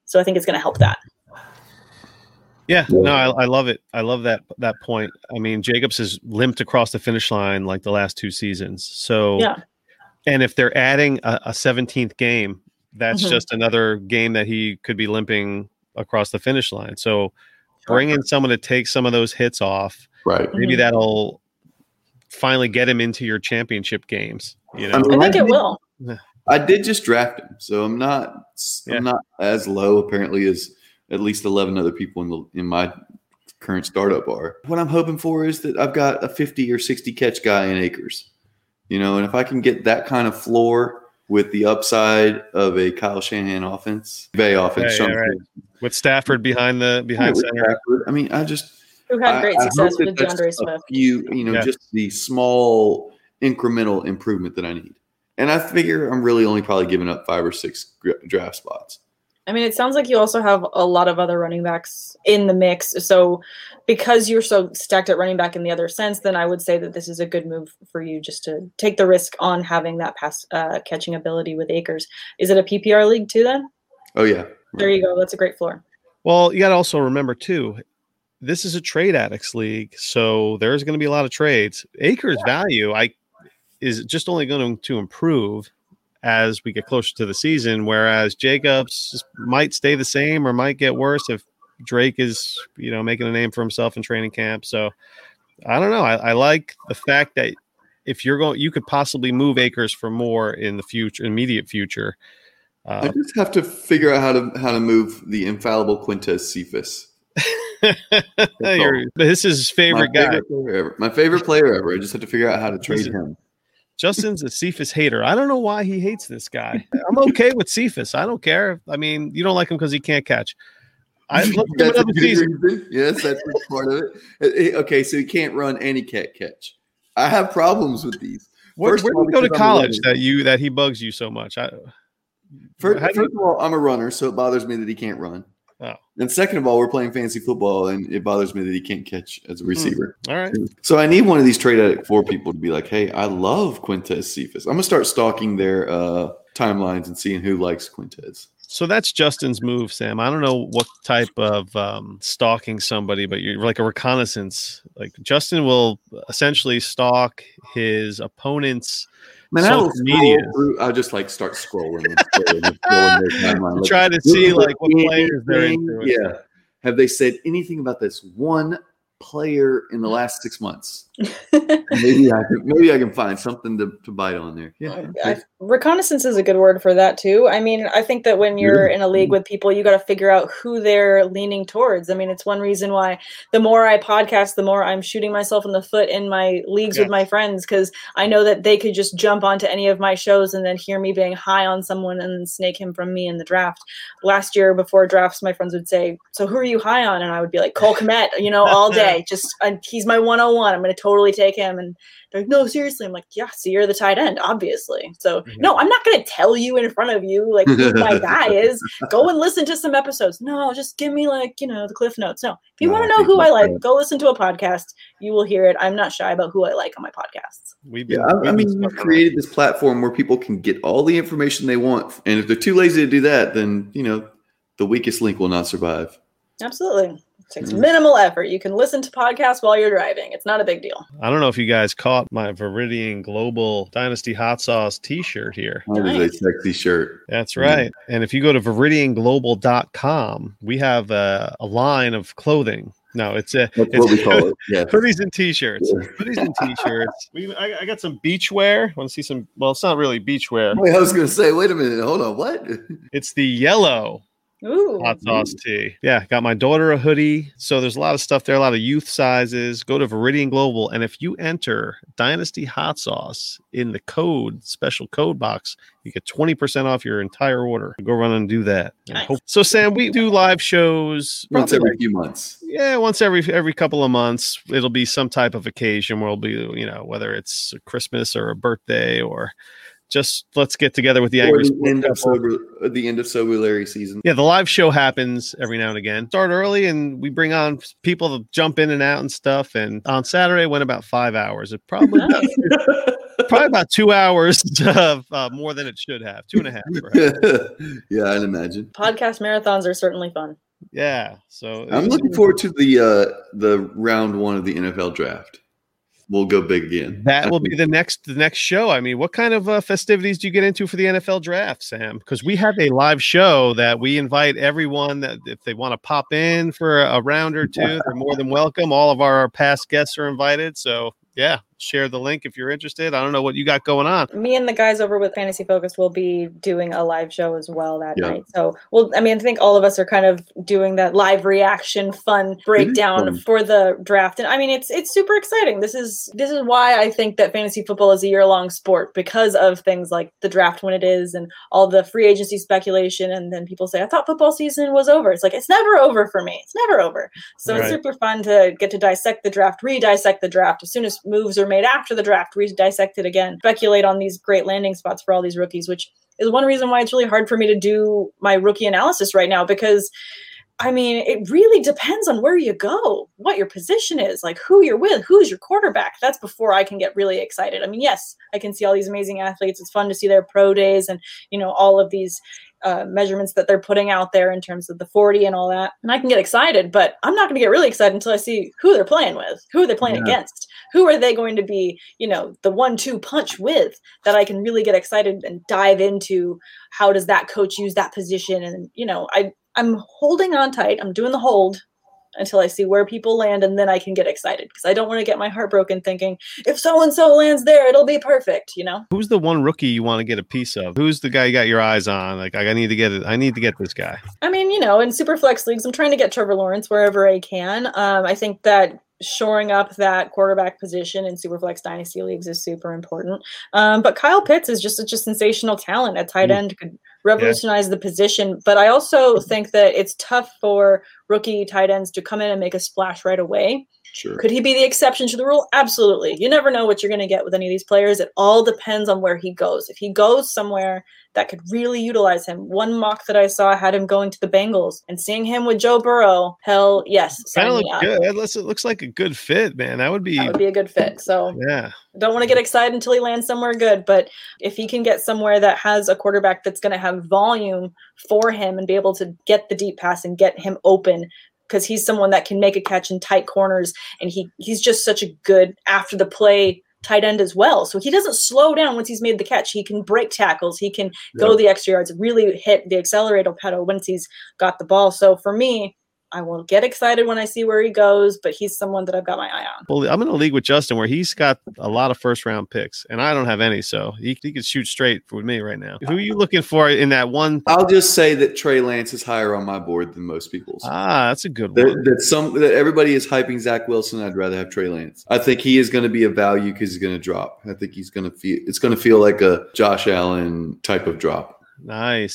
So I think it's going to help that. Yeah, no, I, I love it. I love that that point. I mean, Jacobs has limped across the finish line like the last two seasons. So, Yeah. and if they're adding a, a 17th game, that's Mhm. just another game that he could be limping across the finish line. So, bring in someone to take some of those hits off. Right. Maybe Mhm. that'll finally get him into your championship games. You know, I mean, I think I it did- will. I did just draft him, so I'm not Yeah. I'm not as low apparently as at least 11 other people in the in my current startup are. What I'm hoping for is that I've got a 50 or 60 catch guy in Akers. You know, and if I can get that kind of floor with the upside of a Kyle Shanahan offense, Bay offense, Yeah, yeah, right. With Stafford behind the behind with center. Stafford, I mean, I just Who had great I success that with that's D'Andre a Swift. few, you know, Yeah. just the small incremental improvement that I need. And I figure I'm really only probably giving up five or six draft spots. I mean, it sounds like you also have a lot of other running backs in the mix. So, because you're so stacked at running back in the other sense, then I would say that this is a good move for you just to take the risk on having that pass uh, catching ability with Akers. Is it a PPR league too? Then Oh yeah, there you go. That's a great floor. Well, you got to also remember too, this is a trade addicts league, so there's going to be a lot of trades. Akers value, I is just only going to improve as we get closer to the season. Whereas Jacobs might stay the same or might get worse if Drake is, you know, making a name for himself in training camp. So I don't know. I, I like the fact that if you're going, you could possibly move Akers for more in the future, immediate future. I Uh, just have to figure out how to how to move the infallible Quintez Cephus. this is his favorite my guy. favorite ever. My favorite player ever. I just have to figure out how to trade him. Justin's a Cephus hater. I don't know why he hates this guy. I'm okay with Cephus. I don't care. I mean, you don't like him because he can't catch. I love at That's another season. reason. Yes, that's part of it. Okay, so he can't run and he can't catch. I have problems with these. Where, First where do you go to because I'm a college that you that he bugs you so much? I, First, you- first of all, I'm a runner, so it bothers me that he can't run. Oh. And second of all, we're playing fantasy football, and it bothers me that he can't catch as a Hmm. receiver. all right. So I need one of these trade addict four people to be like, "Hey, I love Quintez Cephus." I'm gonna start stalking their uh, timelines and seeing who likes Quintez. So that's Justin's move, Sam. I don't know what type of um, stalking somebody, but you're like a reconnaissance. Like Justin will essentially stalk his opponent's Man, I will media. through. I'll just like start scrolling and scrolling and scrolling. Like, Try to see like what players they're into. Yeah. Have they said anything about this one player in the last six months? Maybe I can, maybe I can find something to, to bite on there. Yeah. I, reconnaissance is a good word for that too. I mean, I think that when you're in a league mm-hmm. with people, you got to figure out who they're leaning towards. I mean, it's one reason why the more I podcast, the more I'm shooting myself in the foot in my leagues Yeah. with my friends because I know that they could just jump onto any of my shows and then hear me being high on someone and snake him from me in the draft. Last year before drafts, my friends would say, "So who are you high on?" And I would be like, "Cole Kmet," you know, all day. Just uh, he's my 101. I'm going to totally take him and they're like, no, seriously. I'm like, yeah, so you're the tight end, obviously. So Mhm. no, I'm not gonna tell you in front of you like who my guy is. Go and listen to some episodes. No, just give me like, you know, the cliff notes. No. If you No, want to know who I like, go listen to a podcast. You will hear it. I'm not shy about who I like on my podcasts. We've been, Yeah, I, we've I mean, stuck you've created this platform where people can get all the information they want, and if they're too lazy to do that, then you know the weakest link will not survive. Absolutely. It takes minimal effort. You can listen to podcasts while you're driving. It's not a big deal. I don't know if you guys caught my Viridian Global Dynasty Hot Sauce T-shirt here. That is Nice. a sexy shirt. That's right. And if you go to viridianglobal.com, we have a, a line of clothing. No, it's a That's it's what we call it. Yeah. hoodies and t-shirts. Yeah. Hoodies and t-shirts. We, I, I got some beach wear. Want to see some? Well, it's not really beach wear. Wait, I was going to say, wait a minute, hold on, what? It's the yellow Ooh. hot sauce tea. Yeah, got my daughter a hoodie. So there's a lot of stuff there, a lot of youth sizes. Go to Viridian Global, and if you enter Dynasty Hot Sauce in the code special code box, you get 20% off your entire order. Go run and do that. And Nice. hope- so Sam, we do live shows Once probably every few months. yeah, once every every couple of months, it'll be some type of occasion where it'll be, you know, whether it's a Christmas or a birthday or just let's get together with the Or angry the end of sober, uh, the end of sober Larry season. Yeah, the live show happens every now and again. Start early, and we bring on people to jump in and out and stuff. And on Saturday, went about five hours. It probably probably about two hours of uh, more than it should have, two and a half. Perhaps. yeah, I'd imagine. Podcast marathons are certainly fun. Yeah. So I'm looking forward to the uh, the round one of the NFL draft. We'll go big again. That will be the next the next show. I mean, what kind of uh, festivities do you get into for the NFL draft, Sam? Because we have a live show that we invite everyone that if they want to pop in for a, a round or two, they're more than welcome. All of our past guests are invited. So yeah, share the link if you're interested. I don't know what you got going on. Me and the guys over with Fantasy Focus will be doing a live show as well that Yeah. night. So, well, I mean, I think all of us are kind of doing that live reaction, fun breakdown fun. for the draft, and I mean, it's it's super exciting. This is this is why I think that fantasy football is a year long sport because of things like the draft when it is, and all the free agency speculation, and then people say, "I thought football season was over." It's like it's never over for me. It's never over. So Right. it's super fun to get to dissect the draft, re-dissect the draft. As soon as moves are made after the draft, re-dissect it again, speculate on these great landing spots for all these rookies, which is one reason why it's really hard for me to do my rookie analysis right now because I mean, it really depends on where you go, what your position is, like who you're with, who's your quarterback. That's before I can get really excited. I mean, yes, I can see all these amazing athletes. It's fun to see their pro days and, you know, all of these uh, measurements that they're putting out there in terms of the 40 and all that. And I can get excited, but I'm not going to get really excited until I see who they're playing with, who they're playing Yeah. against, who are they going to be, you know, the one two punch with that I can really get excited and dive into how does that coach use that position. And, you know, I, I'm holding on tight. I'm doing the hold until I see where people land and then I can get excited because I don't want to get my heart broken thinking if so and so lands there, it'll be perfect, you know? Who's the one rookie you want to get a piece of? Who's the guy you got your eyes on? Like I need to get it. I need to get this guy. I mean, you know, in super flex leagues, I'm trying to get Trevor Lawrence wherever I can. Um, I think that shoring up that quarterback position in super flex dynasty leagues is super important. Um, but Kyle Pitts is just such a sensational talent at tight Mm. end, could revolutionize the position. But I also think that it's tough for rookie tight ends to come in and make a splash right away. Sure. Could he be the exception to the rule? Absolutely. You never know what you're going to get with any of these players. It all depends on where he goes. If he goes somewhere that could really utilize him, one mock that I saw had him going to the Bengals and seeing him with Joe Burrow. Hell, yes, Kind sign of me up. good. It looks, it looks like a good fit, man. That would be. That would be a good fit. So yeah. don't want to get excited until he lands somewhere good. But if he can get somewhere that has a quarterback that's going to have volume for him and be able to get the deep pass and get him open, because he's someone that can make a catch in tight corners, and he he's just such a good after the play tight end as well. So he doesn't slow down once he's made the catch. He can break tackles. He can go the extra yards, really hit the accelerator pedal once he's got the ball. So for me, I will get excited when I see where he goes, but he's someone that I've got my eye on. Well, I'm in a league with Justin where he's got a lot of first round picks, and I don't have any, so he, he could shoot straight with me right now. Who are you looking for in that one? I'll just say that Trey Lance is higher on my board than most people's. Ah, that's a good That, one. that some that everybody is hyping Zach Wilson. I'd rather have Trey Lance. I think he is going to be a value because he's going to drop. I think he's going to feel it's going to feel like a Josh Allen type of drop. Nice.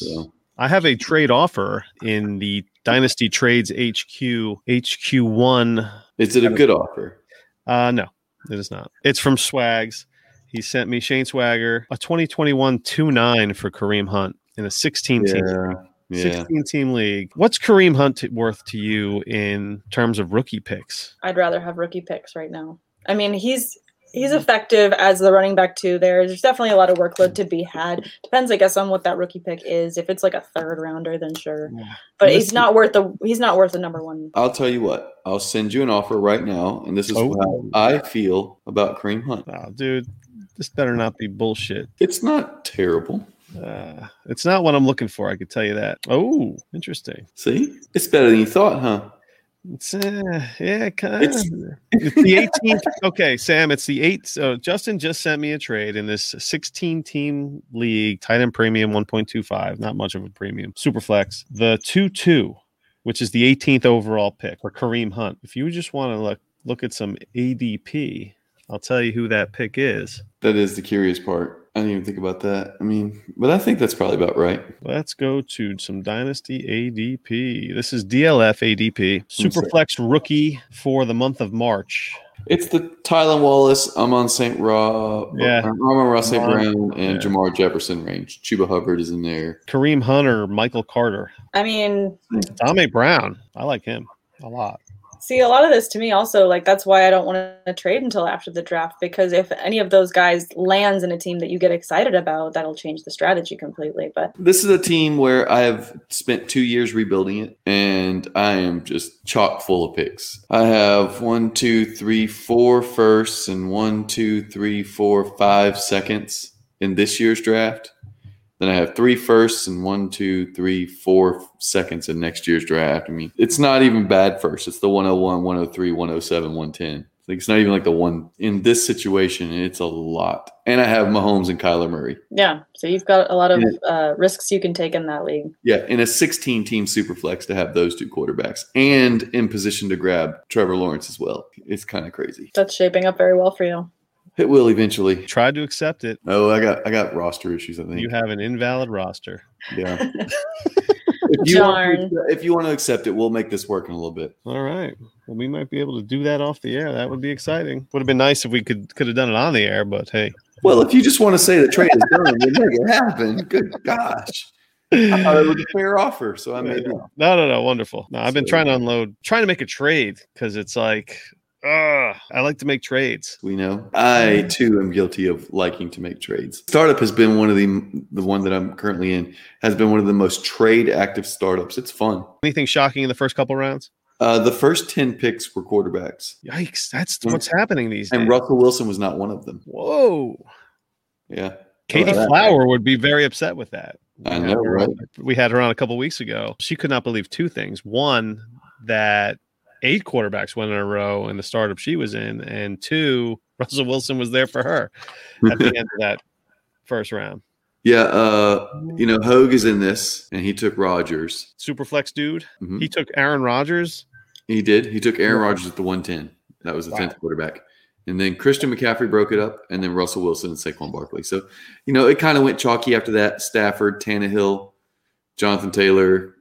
So I have a trade offer in the Dynasty Trades HQ HQ1. is it a good offer? Uh no, it is not. It's from Swags. He sent me Shane Swagger a 2021 2-9 for Kareem Hunt in a 16 team Yeah, yeah. 16 team league. What's Kareem Hunt worth to you in terms of rookie picks? I'd rather have rookie picks right now. I mean, he's he's effective as the running back too. There, there's definitely a lot of workload to be had. Depends, I guess, on what that rookie pick is. If it's like a third rounder, then sure. But he's not worth the he's not worth the number one. I'll tell you what. I'll send you an offer right now, and this is Oh. how I feel about Kareem Hunt. Oh, dude, this better not be bullshit. It's not terrible. Uh, it's not what I'm looking for. I could tell you that. Oh, interesting. See, it's better than you thought, huh? It's uh, yeah, kind It's- of. It's the 18th. Okay, Sam, it's the eighth. So Justin just sent me a trade in this 16 team league, tight end premium 1.25, not much of a premium, super flex. The 2 2, which is the 18th overall pick for Kareem Hunt. If you just want to look, look at some ADP, I'll tell you who that pick is. That is the curious part. I didn't even think about that. I mean, but I think that's probably about right. Let's go to some Dynasty ADP. This is DLF ADP, Superflex rookie for the month of March. It's the Tylan Wallace. I'm on St. Ra. Yeah. Amon-Ra St. Brown and yeah. Jamar Jefferson range. Chuba Hubbard is in there. Kareem Hunter, Michael Carter, I mean, Tommy Brown. I like him a lot. See, a lot of this to me also, like, that's why I don't want to trade until after the draft because if any of those guys lands in a team that you get excited about, that'll change the strategy completely. But This is a team where I have spent two years rebuilding it, and I am just chock full of picks. I have one, two, three, four firsts, and one, two, three, four, five seconds in this year's draft. Then I have three firsts and one, two, three, four seconds in next year's draft. I mean, it's not even bad first. It's the 101, 103, 107, 110. Like it's not even like the one in this situation. It's a lot. And I have Mahomes and Kyler Murray. yeah, so you've got a lot of uh, risks you can take in that league. Yeah, in a 16 team super flex to have those two quarterbacks and in position to grab Trevor Lawrence as well. It's kind of crazy. That's shaping up very well for you. It will eventually. Tried to accept it. Oh, I got I got roster issues. I think. You have an invalid roster. yeah. if, you want Darn. to, if you want to accept it, we'll make this work in a little bit. All right. Well, we might be able to do that off the air. That would be exciting. Would have been nice if we could could have done it on the air, but hey. Well, if you just want to say the trade is done, we'll make it happen. Good gosh. I thought it was a fair offer, so I made it. No, no, no. Wonderful. No, I've been So- trying to unload, trying to make a trade because it's like, uh, I like to make trades. We know. I too am guilty of liking to make trades. Startup has been one of the the one that I'm currently in has been one of the most trade active startups. It's fun. Anything shocking in the first couple rounds? Uh, the first ten picks were quarterbacks, Yikes! That's what's happening these days. and. Russell Wilson was not one of them. Whoa! Yeah, Katie that. Flower would be very upset with that. I know, right? on- We had her on a couple weeks ago. She could not believe two things: one, that eight quarterbacks went in a row in the startup she was in, and two, Russell Wilson was there for her at the end of that first round. yeah. Uh, you know, Hogue is in this, and he took Rodgers. Superflex dude. Mhm. He took Aaron Rodgers. He did. He took Aaron Rodgers at the one ten. That was the Wow. tenth quarterback. And then Christian McCaffrey broke it up, and then Russell Wilson and Saquon Barkley. So, you know, it kind of went chalky after that. Stafford, Tannehill, Jonathan Taylor,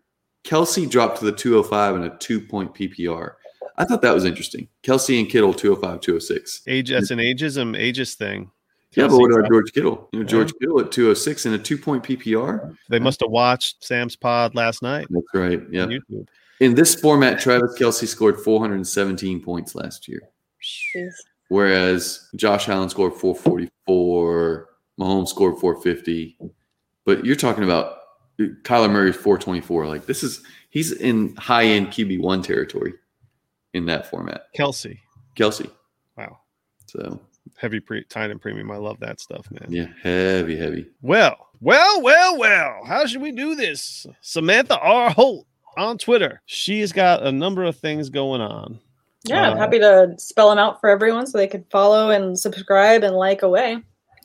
Kelce dropped to the 205 and a two point PPR. I thought that was interesting. Kelce and Kittle 205, 206. Age that's an ageism um, ageist thing. Yeah, but what about George Kittle? You know, Yeah. George Kittle at 206 and a two point PPR. They must have watched Sam's pod last night That's right. Yeah. YouTube. In this format, Travis Kelce scored 417 points last year. Jeez. whereas Josh Allen scored 444, Mahomes scored 450. But you're talking about Kyler Murray 424. Like this is he's in high end QB one territory in that format. Kelce. Kelce. Wow. So Heavy pre tight end premium. I love that stuff, man. yeah, heavy, heavy. Well, well, well, well. How should we do this? Samantha R. Holt on Twitter. She's got a number of things going on. Yeah, I'm Uh, happy to spell them out for everyone so they could follow and subscribe and like away.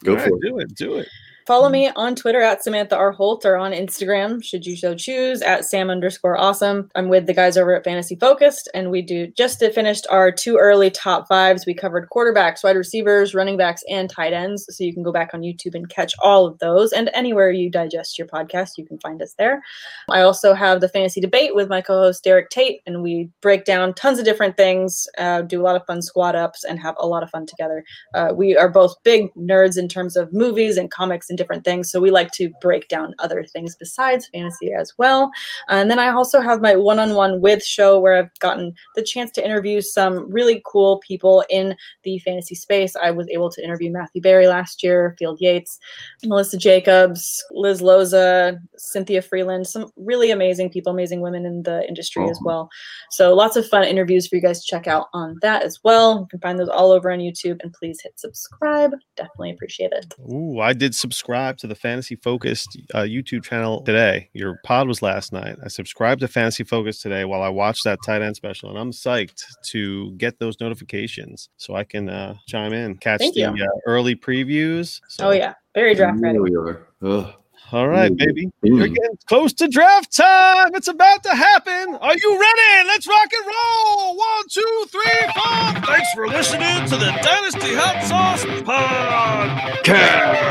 Go All right, for it. Do it. Do it. Follow me on Twitter at Samantha R. Holt or on Instagram, should you so choose, at Sam underscore awesome. I'm with the guys over at Fantasy Focused, and we do just finished our two early top fives. We covered quarterbacks, wide receivers, running backs, and tight ends. So you can go back on YouTube and catch all of those. And anywhere you digest your podcast, you can find us there. I also have the fantasy debate with my co host Derek Tate, and we break down tons of different things, uh, do a lot of fun squad ups, and have a lot of fun together. Uh, we are both big nerds in terms of movies and comics and different things. So we like to break down other things besides fantasy as well. And then I also have my one on one with show where I've gotten the chance to interview some really cool people in the fantasy space. I was able to interview Matthew Berry last year, Field Yates, Melissa Jacobs, Liz Loza, Cynthia Frelund, some really amazing people, amazing women in the industry as well. So lots of fun interviews for you guys to check out on that as well. You can find those all over on YouTube and please hit subscribe. Definitely appreciate it. Ooh, I did subscribe to the Fantasy Focused uh, YouTube channel today. Your pod was last night. I subscribed to Fantasy Focus today while I watched that tight end special, and I'm psyched to get those notifications so I can uh, chime in, catch Thank the uh, early previews. So, Oh yeah, very draft ready. Here we are. Ugh. All right, Mm. baby. Mm. We're getting close to draft time. It's about to happen. Are you ready? Let's rock and roll. One, two, three, four. Thanks for listening to the Dynasty Hot Sauce Podcast.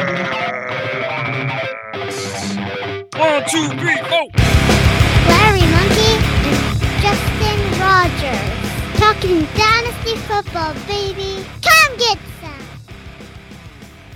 One, two, three, four. Larry Monkey and Justin Rogers. Talking Dynasty Football, baby. Come get